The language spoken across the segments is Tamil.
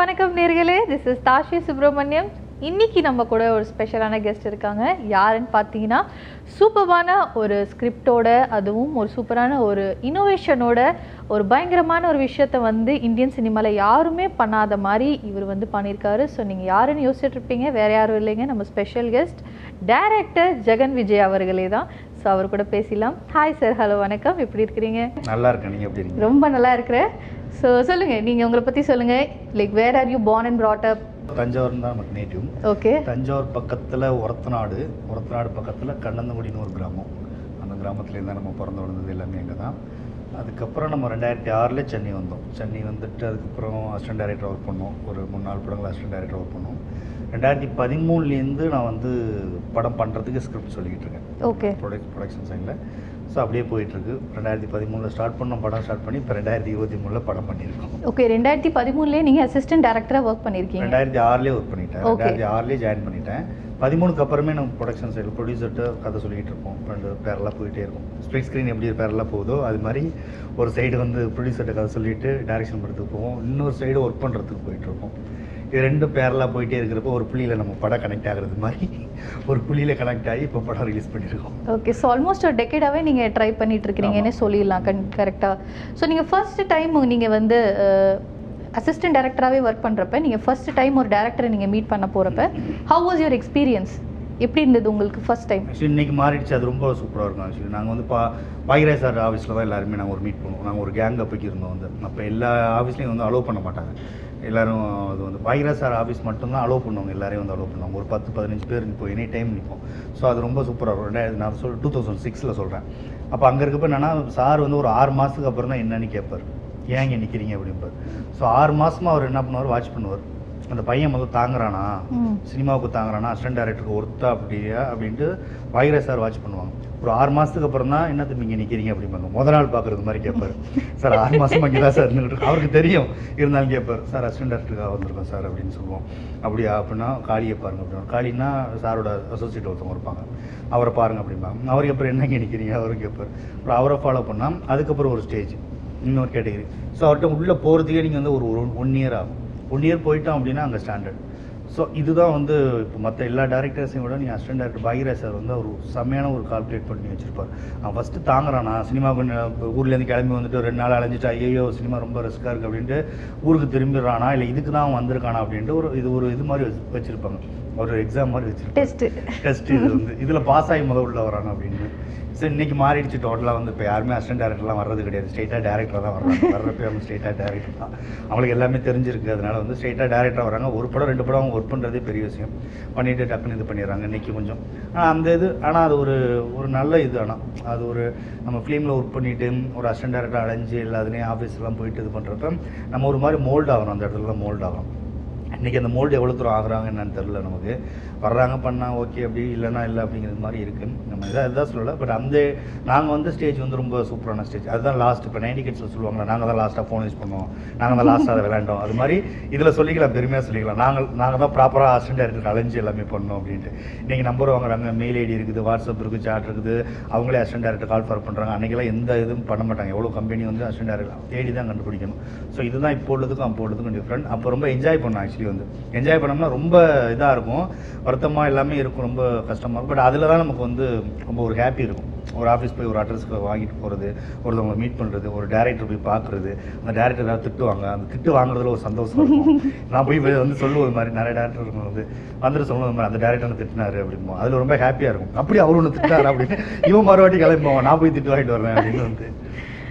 வணக்கம் நேர்களே. திஸ் இஸ் தாஷி சுப்ரமணியம் இன்னைக்கு நம்ம கூட ஒரு ஸ்பெஷலான கெஸ்ட் இருக்காங்க. யாருன்னு பார்த்தீங்கன்னா சூப்பரான ஒரு ஸ்கிரிப்டோட அதுவும் ஒரு சூப்பரான ஒரு இனோவேஷனோட ஒரு பயங்கரமான ஒரு விஷயத்த வந்து இந்தியன் சினிமாவில் யாருமே பண்ணாத மாதிரி இவர் வந்து பண்ணியிருக்காரு. ஸோ நீங்கள் யாருன்னு யோசிச்சுட்டு இருப்பீங்க. வேறு யாரும் இல்லைங்க. நம்ம special guest director Jegan Vijay அவர்களே தான். ஸோ அவர் கூட பேசலாம் ஹாய் சார் ஹலோ வணக்கம். எப்படி இருக்கிறீங்க? நல்லா இருக்கேன். நீங்கள் எப்படி இருக்கீங்க? ரொம்ப நல்லா இருக்கிறேன். ஸோ சொல்லுங்க. நீங்க உங்களை பத்தி சொல்லுங்க. Like where are you born and brought up? Thanjavur தான் நமக்கு நேட்டிவ் ஓகே தஞ்சாவூர் பக்கத்தில் ஒரத்தநாடு. ஒரத்தநாடு பக்கத்தில் கண்ணந்தங்குடின்னு ஒரு கிராமம். அந்த கிராமத்துலேருந்து தான் நம்ம பிறந்து வளர்ந்தது எல்லாமே அங்கே தான். அதுக்கப்புறம் நம்ம ரெண்டாயிரத்தி ஆறில் சென்னை வந்தோம். சென்னை வந்துட்டு அதுக்கப்புறம் அசிஸ்டன்ட் டைரக்டர் ஒர்க் பண்ணோம். ஒரு மூணு நாலு படங்கள் அசிஸ்டன்ட் டைரக்டர் ஒர்க் பண்ணோம். ரெண்டாயிரத்தி பதிமூணுலேருந்து நான் வந்து படம் பண்ணுறதுக்கு ஸ்கிரிப்ட் சொல்லிக்கிட்டு இருக்கேன். ஓகே. ப்ரொடக்ட் ப்ரொடக்ஷன் சைடில் ஸோ அப்படியே போயிட்டுருக்கு. ரெண்டாயிரத்தி பதிமூணில் ஸ்டார்ட் பண்ணோம் படம் ஸ்டார்ட் பண்ணி இப்போ ரெண்டாயிரத்தி இருபத்தி மூணில் படம் பண்ணியிருக்கோம். ஓகே ரெண்டாயிரத்தி பதிமூணுலேயே நீங்க அசிஸ்டன்ட் டேரக்டராக ஒர்க் பண்ணியிருக்கீங்க? ரெண்டாயிரத்தி ஆறுலேயே ஒர்க் பண்ணிட்டேன். Okay. ரெண்டாயிரத்தி ஆறுலேயே ஜாயின் பண்ணிட்டேன். பதிமூணுக்கு அப்புறமே நம்ம ப்ரொடக்ஷன் சைடில் ப்ரொடியூசர்கிட்ட கதை சொல்லிகிட்டு இருப்போம். ரெண்டு பேரெல்லாம் போயிட்டே இருக்கும். ஸ்ப்ளிட் ஸ்க்ரீன் எப்படி பேரெல்லாம் போகுதோ அது மாதிரி ஒரு சைடு வந்து ப்ரொடியூசர்கிட்ட கதை சொல்லிட்டு டைரக்ஷன் பண்ணுறதுக்கு போவோம். இன்னொரு சைடு ஒர்க் பண்ணுறதுக்கு போயிட்டுருப்போம் இது ரெண்டு பேரெல்லாம் போயிட்டே இருக்கிறப்போ ஒரு புள்ளியில் நம்ம படம் கனெக்ட் ஆகுறது மாதிரி ஒரு புள்ளியில் கனெக்ட் ஆகி இப்போ படம் ரிலீஸ் பண்ணியிருக்கோம் ஓகே ஸோ ஆல்மோஸ்ட் ஒரு டெக்கேடாகவே நீங்க ட்ரை பண்ணிட்டு இருக்கிறீங்கன்னு சொல்லிடலாம் கண் கரெக்டாக ஸோ நீங்க ஃபர்ஸ்ட் டைம் நீங்க வந்து அசிஸ்டன்ட் டேரக்டராகவே ஒர்க் பண்றப்ப நீங்க ஃபர்ஸ்ட் டைம் ஒரு டேரக்டரை நீங்க மீட் பண்ண போறப்ப ஹவ் வாஸ் யுவர் எக்ஸ்பீரியன்ஸ் எப்படி இருந்தது உங்களுக்கு ஃபர்ஸ்ட் டைம் ஆக்சுவலி இன்னைக்கு மாறிடுச்சு. அது ரொம்ப சூப்பராக இருக்கும் ஆக்சுவலி நாங்கள் வந்து பா பாகிராஜ் சார் ஆஃபீஸில் தான் எல்லாருமே நாங்கள் ஒரு மீட் பண்ணுவோம். நாங்கள் ஒரு கேங் அப்போக்கி இருந்தோம் வந்து. அப்போ எல்லா ஆஃபீஸ்லையும் வந்து அலோவ் பண்ண மாட்டாங்க. எல்லாரும் அது வந்து பாகிராஜ் சார் ஆஃபீஸ் மட்டும்தான் அலோவ் பண்ணுவாங்க. எல்லாரையும் வந்து அலோவ் பண்ணுவாங்க. ஒரு பத்து பதினஞ்சு பேர் நிற்போம் எனி டைம் நிற்போம் ஸோ அது ரொம்ப சூப்பராக இருக்கும். ரெண்டாயிரத்தி நான் சொல் டூ தௌசண்ட் சிக்ஸில் சொல்கிறேன் அப்போ அங்கே இருக்கப்போ என்னன்னா சார் வந்து ஒரு ஆறு மாதத்துக்கு அப்புறம் தான் என்னன்னு கேட்பார் ஏன் இங்கே நிற்கிறீங்க அப்படிம்பார். ஸோ ஆறு மாதமாக அவர் என்ன பண்ணுவார்? வாட்ச் பண்ணுவார். அந்த பையன் முதல்ல தாங்குறானா. சினிமாவுக்கு தாங்குறானா அசிஸ்டன்ட் டேரக்டருக்கு ஒருத்தா அப்படியா அப்படின்ட்டு வைரஸ் சார் வாட்ச் பண்ணுவாங்க. ஒரு ஆறு மாதத்துக்கு அப்புறம் தான் என்ன தம்பி இங்கே நிற்கிறீங்க அப்படிம்பாங்க. முத நாள் பார்க்குறது மாதிரி கேட்பாரு. சார் ஆறு மாதம் இங்கே தான் சார் இருந்துகிட்டு. அவருக்கு தெரியும். இருந்தாலும் கேட்பார். சார் அசிஸ்டன்ட் டேரக்டருக்காக வந்திருக்கோம் சார் அப்படின்னு சொல்லுவோம். அப்படியா அப்படின்னா காளியை பாருங்க அப்படின்னா. காளின்னா சாரோட அசோசியேட் ஒருத்தவங்க இருப்பாங்க. அவரை பாருங்க அப்படிம்பாங்க. அவருக்கு அப்புறம் என்ன இங்கே நிற்கிறீங்க அவரும் கேட்பார். அப்புறம் அவரை ஃபாலோ பண்ணால் அதுக்கப்புறம் ஒரு ஸ்டேஜ் இன்னொரு கேட்டகரி ஸோ அவர்கிட்ட உள்ளே போகிறதுக்கே நீங்கள் வந்து ஒரு ஒன் இயர் ஆகும். ஒன் இயர் போயிட்டோம் அப்படின்னா அங்கே ஸ்டாண்டர்ட் ஸோ இதுதான் வந்து இப்போ மற்ற எல்லா டேரக்டர்ஸையும் விட நீ அசிஸ்டன்ட் டேரக்டர் பாகிராஜ் சார் வந்து ஒரு செம்மையான ஒரு கால்குலேட் பண்ணி வச்சிருப்பார். அவன் ஃபஸ்ட்டு தாங்குறானா. சினிமா ஊர்லேருந்து கிளம்பி வந்துட்டு ரெண்டு நாள் அலைஞ்சிட்டா ஐயோ சினிமா ரொம்ப ரிஸ்க்காக இருக்குது அப்படின்ட்டு ஊருக்கு திரும்பிடுறானா? இல்லை இதுக்கு தான் அவன் வந்திருக்கானா அப்படின்ட்டு ஒரு இது ஒரு இது மாதிரி வச்சுருப்பாங்க வச்சிருப்பாங்க. ஒரு எக்ஸாம் மாதிரி வச்சிருப்பாங்க டெஸ்ட் டெஸ்ட் இது வந்து இதில் பாஸ் ஆகி முதல் உள்ள வராங்க அப்படின்னு. சரி இன்னைக்கு மாறிடுச்சு டோட்டலாக வந்து இப்போ யாருமே அசிஸ்டன்ட் டேரக்டர்லாம் வர்றது கிடையாது. ஸ்ட்ரெயிட்டாக டேரக்டர் தான் வர்றாங்க. வர்றப்ப அவங்க ஸ்ட்ரெயிட்டாக டேரக்டர் தான். அவங்களுக்கு எல்லாமே தெரிஞ்சிருக்கு. அதனால வந்து ஸ்ட்ரெயிட்டாக டேரக்டர் வராங்க ஒரு படம் ரெண்டு படம் அவங்க ஒர்க் பண்ணுறதே பெரிய விஷயம். பண்ணிட்டு டக்குன்னு இது பண்ணிடுறாங்க இன்னைக்கு கொஞ்சம். ஆனால் அந்த இது ஆனால் அது ஒரு ஒரு நல்ல இது. ஆனால் அது ஒரு நம்ம ஃபிலிமில் ஒர்க் பண்ணிட்டு ஒரு அசிஸ்டன்ட் டேரக்டர் அலைஞ்சு எல்லாத்துலேயும் ஆஃபீஸ்லாம் போயிட்டு இது பண்ணுறப்ப நம்ம ஒரு மாதிரி மோல்ட் ஆகணும். அந்த இடத்துல மோல்ட் ஆகணும். இன்றைக்கி அந்த மோல்டு எவ்வளோ தூரம் ஆகுறாங்க என்னன்னு தெரில நமக்கு. வர்றாங்க பண்ணால் ஓகே அப்படி இல்லைன்னா இல்லை அப்படிங்கிறது மாதிரி இருக்குது நம்ம இதாக இதான் சொல்லலை. பட் அந்த நாங்கள் வந்து ஸ்டேஜ் வந்து ரொம்ப சூப்பரான ஸ்டேஜ் அதுதான் லாஸ்ட் இப்போ நைன்டி கிட்ஸில் சொல்லுவாங்களா நாங்கள் தான் லாஸ்ட்டாக ஃபோன் யூஸ் பண்ணுவோம். நாங்கள் தான் லாஸ்ட்டாக அதை விளையாண்டோம். அது மாதிரி இதில் சொல்லிக்கலாம் பெருமையாக சொல்லிக்கலாம். நாங்கள் நாங்கள் தான் ப்ராப்பராக அசிஸ்டன்ட் டேரக்டர் அலைஞ்சு எல்லாமே பண்ணோம் அப்படின்ட்டு. இன்றைக்கி நம்பர் வாங்குறாங்க மெயில் ஐடி இருக்குது வாட்ஸ்அப் இருக்குது சாட் இருக்குது. அவங்களே அசிஸ்டன்ட் டேரக்டர் கால் ஃபார் பண்ணுறாங்க அன்றைக்கெல்லாம் எந்த இதுவும் பண்ண மாட்டாங்க. எவ்வளோ கம்பெனி வந்து அசிஸ்டன்ட் டேரக்டர் தேடி தான் கண்டுபிடிக்கணும். ஸோ இதுதான் இப்போ உள்ளதுக்கும் அப்போ உள்ளதுக்கும் டிஃப்ரெண்ட் அப்போ ரொம்ப என்ஜாய் பண்ணோம் ஆக்சுவலி வந்து. என்ஜாய் பண்ணோம்னா ரொம்ப இதாக இருக்கும். வருத்தமாக எல்லாமே இருக்கும் ரொம்ப கஷ்டமாக இருக்கும். பட் அதில் தான் நமக்கு வந்து ரொம்ப ஒரு ஹாப்பி இருக்கும். ஒரு ஆஃபீஸ் போய் ஒரு அட்ரஸ்க்கு வாங்கிட்டு போகிறது ஒருத்தவங்களை மீட் பண்ணுறது ஒரு டேரக்டர் போய் பார்க்குறது அந்த டேரக்டர் ஏதாவது திட்டுவாங்க அந்த திட்டு வாங்குறதுல ஒரு சந்தோஷம் இருக்கும். நான் போய் வந்து சொல்லுவோம் இது மாதிரி நிறைய டேரக்டர் வந்து வந்துட்டு சொல்லுவோம் இந்த மாதிரி அந்த டேரக்டர் திட்டினாரு அப்படிம்போம் அதில் ரொம்ப ஹாப்பியாக இருக்கும். அப்படி அவர் ஒன்று திட்டாரு அப்படின்னு. இவன் மறுவாட்டி கிளம்புவான் நான் போய் திட்டு வாங்கிட்டு வரேன் அப்படின்னு வந்து.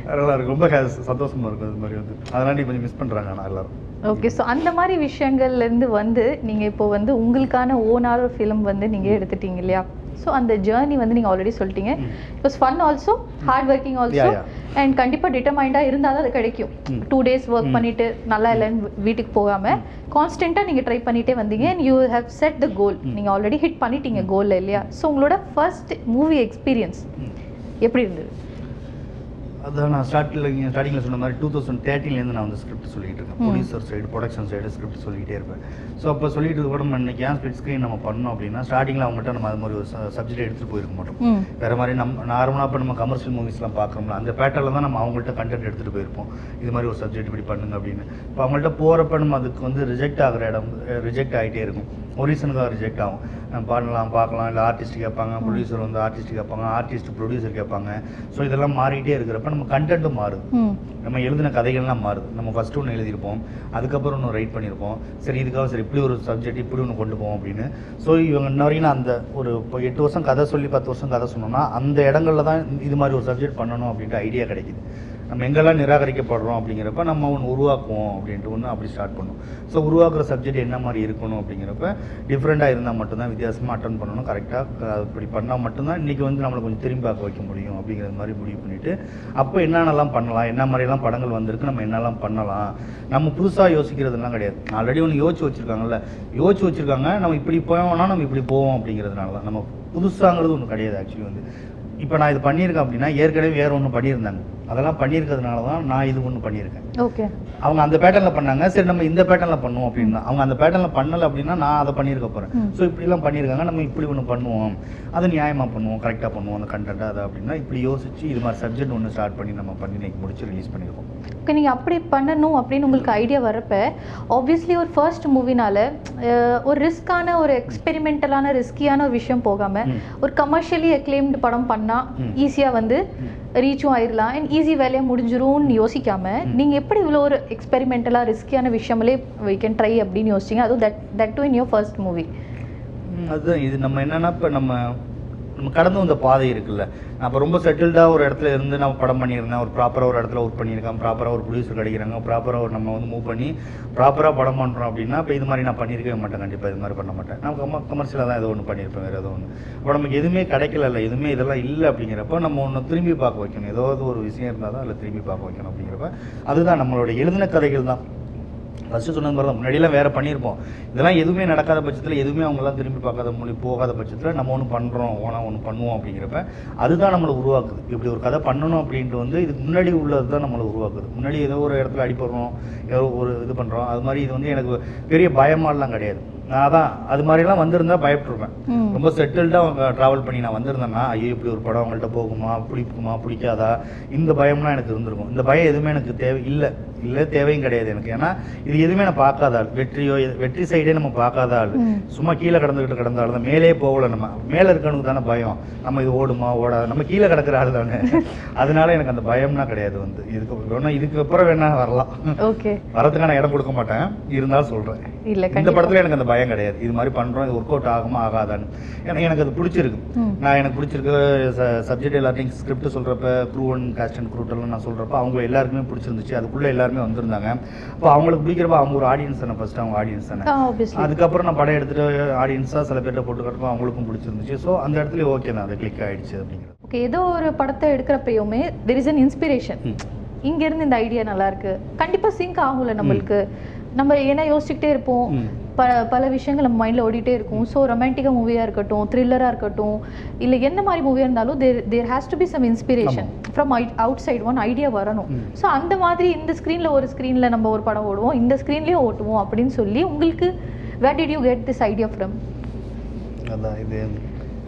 நல்லா இருக்கும். ரொம்ப ஹே- சந்தோஷமா இருக்கும் அது மாதிரி வந்து. அதனால நீ கொஞ்சம் மிஸ் பண்ணுறாங்க ஆனால் எல்லாரும். ஓகே ஸோ அந்த மாதிரி விஷயங்கள்ல இருந்து வந்து நீங்க இப்போ வந்து உங்களுக்கான ஓனார் ஃபிலிம் வந்து நீங்க எடுத்துட்டீங்க இல்லையா ஸோ அந்த ஜேர்னி வந்து நீங்க ஆல்ரெடி சொல்லிட்டீங்க ம். It's fun also hard working also. And கண்டிப்பா டிட்டர்மைண்டா இருந்தால் தான் அது கிடைக்கும். டூ டேஸ் ஒர்க் ம். பண்ணிட்டு நல்லா இல்லைன்னு வீட்டுக்கு போகாம கான்ஸ்டன்ட்டா நீங்க ட்ரை பண்ணிட்டே வந்தீங்க and you have set the goal ம். நீங்க ஆல்ரெடி ஹிட் பண்ணிட்டீங்க கோல்ல இல்லையா ஸோ உங்களோட ஃபர்ஸ்ட் மூவி எக்ஸ்பீரியன்ஸ். எப்படி இருந்தது அதான் நான் ஸ்டார்டில் ஸ்டார்டிங்கில் சொன்ன மாதிரி டூ தௌசண்ட் தேர்ட்டின்லேருந்து நான் வந்து ஸ்கிரிப்ட் சொல்லிட்டு இருக்கேன். Producer side production side script சொல்லிகிட்டே இருப்பேன். ஸோ அப்போ சொல்லிட்டு கூட நம்ம இன்னைக்கு ஏன் ஸ்பிளிட் ஸ்க்ரீன் நம்ம பண்ணோம் அப்படின்னா ஸ்டார்டிங்கில் அவங்ககிட்ட நம்ம அது மாதிரி ஒரு சப்ஜெக்ட் எடுத்துகிட்டு போயிருக்க மாட்டோம். வேற மாதிரி நம்ம நார்மலாக இப்போ நம்ம கமர்ஷியல் மூவிஸ்லாம் பார்க்குறோம்ல அந்த பேட்டர்ல தான் நம்ம அவங்கள்ட்ட கண்டென்ட் எடுத்துகிட்டு போயிருப்போம். இது மாதிரி ஒரு சப்ஜெக்ட் இப்படி பண்ணுங்க அப்படின்னு. இப்போ அவங்கள்ட்ட போகிறப்ப நம்ம அதுக்கு வந்து ரிஜெக்ட் ஆகிற இடம் ரிஜெக்ட் ஆகிட்டே இருக்கும். ஒரு ரீசனுக்காக ரிஜெக்ட் ஆகும் பண்ணலாம் பார்க்கலாம். இல்லை ஆர்டிஸ்ட் கேட்பாங்க ப்ரொடியூசர் வந்து ஆர்டிஸ்ட் கேட்பாங்க ஆர்டிஸ்ட் ப்ரொடியூசர் கேட்பாங்க. ஸோ இதெல்லாம் மாறிட்டே இருக்கிறப்ப நம்ம கண்டென்ட்டும் மாறுது. நம்ம எழுதின கதைகள்லாம் மாறுது. நம்ம ஃபஸ்ட்டு ஒன்று எழுதியிருப்போம். அதுக்கப்புறம் ஒன்று ரைட் பண்ணியிருப்போம். சரி இதுக்காக சரி இப்படி ஒரு சப்ஜெக்ட் இப்படி ஒன்று கொண்டு போவோம் அப்படின்னு. ஸோ இவங்க இன்ன வரைக்கும் அந்த ஒரு இப்போ எட்டு வருஷம் கதை சொல்லி பத்து வருஷம் கதை சொன்னோம்னா அந்த இடங்கள்ல தான் இது மாதிரி ஒரு சப்ஜெக்ட் பண்ணணும் அப்படின்ட்டு ஐடியா கிடைக்குது. நம்ம எங்கெல்லாம் நிராகரிக்கப்படுறோம் அப்படிங்கிறப்ப நம்ம ஒன்று உருவாக்குவோம் அப்படின்ட்டு ஒன்று அப்படி ஸ்டார்ட் பண்ணும். ஸோ உருவாக்குற சப்ஜெக்ட் என்ன மாதிரி இருக்கணும் அப்படிங்கிறப்ப டிஃப்ரெண்ட்டாக இருந்தால் மட்டும்தான் வித்தியாசமாக அட்டன் பண்ணணும். கரெக்டாக இப்படி பண்ணால் மட்டும்தான் இன்றைக்கி வந்து நம்மளை கொஞ்சம் திரும்பி பார்க்க வைக்க முடியும் அப்படிங்கிற மாதிரி முடிவு பண்ணிவிட்டு அப்போ என்னென்னலாம் பண்ணலாம்? என்ன மாதிரிலாம் படங்கள் வந்திருக்கு? நம்ம என்னெல்லாம் பண்ணலாம்? நம்ம புதுசாக யோசிக்கிறதுலாம் கிடையாது. ஆல்ரெடி ஒன்று யோசிச்சு வச்சுருக்காங்கல்ல. யோசிச்சு வச்சுருக்காங்க. நம்ம இப்படி போவோம்னா நம்ம இப்படி போவோம் அப்படிங்கிறதுனால தான் நம்ம புதுசாங்கிறது ஒன்று கிடையாது ஆக்சுவலி வந்து. இப்போ நான் இது பண்ணியிருக்கேன் அப்படின்னா ஏற்கனவே வேறு ஒன்று பண்ணியிருந்தாங்க. அதெல்லாம் பண்ணியிருக்கிறதுனால தான் நான் இது ஒன்று பண்ணியிருக்கேன். ஓகே. அவங்க அந்த பேட்டர்னில் பண்ணாங்க. சரி நம்ம இந்த பேட்டர்னில் பண்ணுவோம் அப்படின்னா. அவங்க அந்த பேட்டர்னில் பண்ணலை அப்படின்னா நான் அதை பண்ணியிருக்க போகிறேன். ஸோ இப்படிலாம் பண்ணியிருக்காங்க. நம்ம இப்படி ஒன்று பண்ணுவோம். அது நியாயமாக பண்ணுவோம். கரெக்டாக பண்ணுவோம். அந்த கண்டென்ட் அதை அப்படின்னா இப்படி யோசிச்சு இது மாதிரி சப்ஜெக்ட் ஒன்று ஸ்டார்ட் பண்ணி நம்ம பண்ணி இன்னைக்கு முடிச்சு ரிலீஸ் பண்ணியிருக்கோம் ஓகே நீங்கள் அப்படி பண்ணணும் அப்படின்னு உங்களுக்கு ஐடியா வரப்ப ஆப்வியஸ்லி ஒரு ஃபர்ஸ்ட் மூவினால ஒரு ரிஸ்கான ஒரு எக்ஸ்பெரிமெண்டலான ரிஸ்கியான ஒரு விஷயம் போகாம ம். ஒரு கமர்ஷியலி அக்ளைம்டு படம் பண்ணா ம். ஈஸியாக வந்து. ரீச்சும் ஆயிடலாம் அண்ட் ஈஸி வேலையாக முடிஞ்சிரும்னு யோசிக்காம ம். நீங்க எப்படி இவ்வளோ ஒரு எக்ஸ்பெரிமெண்டலாக ரிஸ்கியான விஷயங்களே வி கேன் ட்ரை அப்படின்னு யோசிச்சிங்க அதுவும் that that too in your first movie அதுதான் இது நம்ம என்னன்னா இப்போ நம்ம நம்ம கடந்து வந்த பாதை இருக்குல்ல. நான் இப்போ ரொம்ப செட்டில்டாக ஒரு இடத்துல இருந்து நான் படம் பண்ணியிருந்தேன். ஒரு ப்ராப்பராக ஒரு இடத்துல ஒர்க் பண்ணியிருக்கேன் ப்ராப்பராக ஒரு ப்ரொடியூசர் கிடைக்கிறாங்க. ப்ராப்பராக ஒரு நம்ம வந்து மூவ் பண்ணி ப்ராப்பராக படம் பண்ணுறோம் அப்படின்னா இப்போ இது மாதிரி நான் பண்ணியிருக்கவே மாட்டேன். கண்டிப்பாக இது மாதிரி பண்ண மாட்டேன். நம்ம கம கமர்ஷியலாக தான் ஏதோ ஒன்று பண்ணியிருப்பேன். வேறு ஏதோ ஒன்று இப்போ நமக்கு எதுவுமே கிடைக்கல எதுவுமே இதெல்லாம் இல்லை அப்படிங்கிறப்ப நம்ம ஒன்று திரும்பி பார்க்க வைக்கணும். ஏதாவது ஒரு விஷயம் இருந்தால் தான் அதில் திரும்பி பார்க்க வைக்கணும் அப்படிங்கிறப்ப அதுதான் நம்மளோட எழுதின கதைகள் தான். ஃபஸ்ட்டு சொன்னது மாதிரி தான் முன்னாடியெல்லாம் வேறு பண்ணியிருப்போம். இதெல்லாம் எதுவுமே நடக்காத பட்சத்தில் எதுவுமே அவங்களாம் திரும்பி பார்க்காத மொழி போகாத பட்சத்தில் நம்ம ஒன்று பண்ணுறோம் ஓனா ஒன்று பண்ணுவோம் அப்படிங்கிறப்ப அதுதான் நம்மளை உருவாக்குது. இப்படி ஒரு கதை பண்ணணும் அப்படின்ட்டு வந்து இதுக்கு முன்னாடி உள்ளது தான் நம்மளை உருவாக்குது. முன்னாடி ஏதோ ஒரு இடத்துல அடிப்படுறோம் ஏதோ ஒரு இது பண்ணுறோம் அது மாதிரி இது வந்து எனக்கு பெரிய பயமாலாம் கிடையாது. நான் அதான் அது மாதிரிலாம் வந்திருந்தா பயப்பட்டுருப்பேன். ரொம்ப செட்டில்டாக ட்ராவல் பண்ணி நான் வந்திருந்தேன்னா ஐயோ இப்படி ஒரு படம் அவங்கள்ட்ட போகுமா? பிடிக்குமா? பிடிக்காதா? இந்த பயம்லாம் எனக்கு இருந்திருக்கும். இந்த பயம் எதுவுமே எனக்கு தேவை இல்லை. இல்லை தேவையும் கிடையாது எனக்கு. ஏன்னா இது எதுவுமே நான் பார்க்காத ஆள். வெற்றியோ வெற்றி சைடே நம்ம பார்க்காத ஆள். சும்மா கீழே கடந்துக்கிட்டு கிடந்த ஆள் தான் மேலே போகல நம்ம. மேலே இருக்கணுக்கு தானே பயம். நம்ம இது ஓடுமா? ஓடாது? நம்ம கீழே கிடக்கிற ஆள் தானே. அதனால எனக்கு அந்த பயம்னா கிடையாது வந்து. இதுக்கு வேணா இதுக்கு அப்புறம் வேணா வரலாம். ஓகே. வரதுக்கான இடம் கொடுக்க மாட்டேன். இருந்தாலும் சொல்கிறேன் இல்ல இந்த படத்துல எனக்கு அந்த பயம் கிடையாது. இது மாதிரி பண்றோம் இது ஒர்க் அவுட் ஆகுமா ஆகாதான்னு. ஏன்னா எனக்கு அது பிடிச்சிருக்கு. நான் எனக்கு பிடிச்சிருக்க சப்ஜெக்ட் எல்லாத்தையும் ஸ்கிரிப்ட் சொல்றப்ப க்ரூ அண்ட் காஸ்ட் அண்ட் க்ரூட்டெல்லாம் நான் சொல்றப்ப அவங்க எல்லாருக்குமே பிடிச்சிருந்துச்சு. அதுக்குள்ள எல்லாருமே வந்திருந்தாங்க. அப்போ அவங்களுக்கு பிடிக்கிறப்ப அவங்க ஒரு ஆடியன்ஸ் தானே ஃபர்ஸ்ட் அவங்க ஆடியன்ஸ் தானே. அதுக்கப்புறம் நான் படம் எடுத்துட்டு ஆடியன்ஸாக சில பேர்ட்ட போட்டுக்கிறப்ப அவங்களுக்கும் பிடிச்சிருந்துச்சு. ஸோ அந்த இடத்துல ஓகே தான் அது கிளிக் ஆயிடுச்சு அப்படிங்கிறது. ஓகே ஏதோ ஒரு படத்தை எடுக்கிறப்பயுமே தெர் இஸ் அன் இன்ஸ்பிரேஷன் ம். இங்க இருந்து இந்த ஐடியா நல்லா இருக்கு. கண்டிப்பா சிங்க் ஆகும்ல நம்மளுக்கு. நம்ம ஏன்னா யோசிச்சுக்கிட்டே இருப்போம். ப பல விஷயங்கள் நம்ம மைண்டில் ஓடிட்டே இருக்கும். ஸோ ரொமான்டிக்காக மூவியாக இருக்கட்டும் த்ரில்லராக இருக்கட்டும் இல்லை என்ன மாதிரி மூவியாக இருந்தாலும் there there has to be some inspiration from outside one idea வரணும். ஸோ அந்த மாதிரி இந்த ஸ்க்ரீனில் ஒரு ஸ்க்ரீனில் நம்ம ஒரு படம் ஓடுவோம். இந்த ஸ்க்ரீன்லேயும் ஓட்டுவோம் அப்படின்னு சொல்லி உங்களுக்கு where did you get this idea from அதான் இது.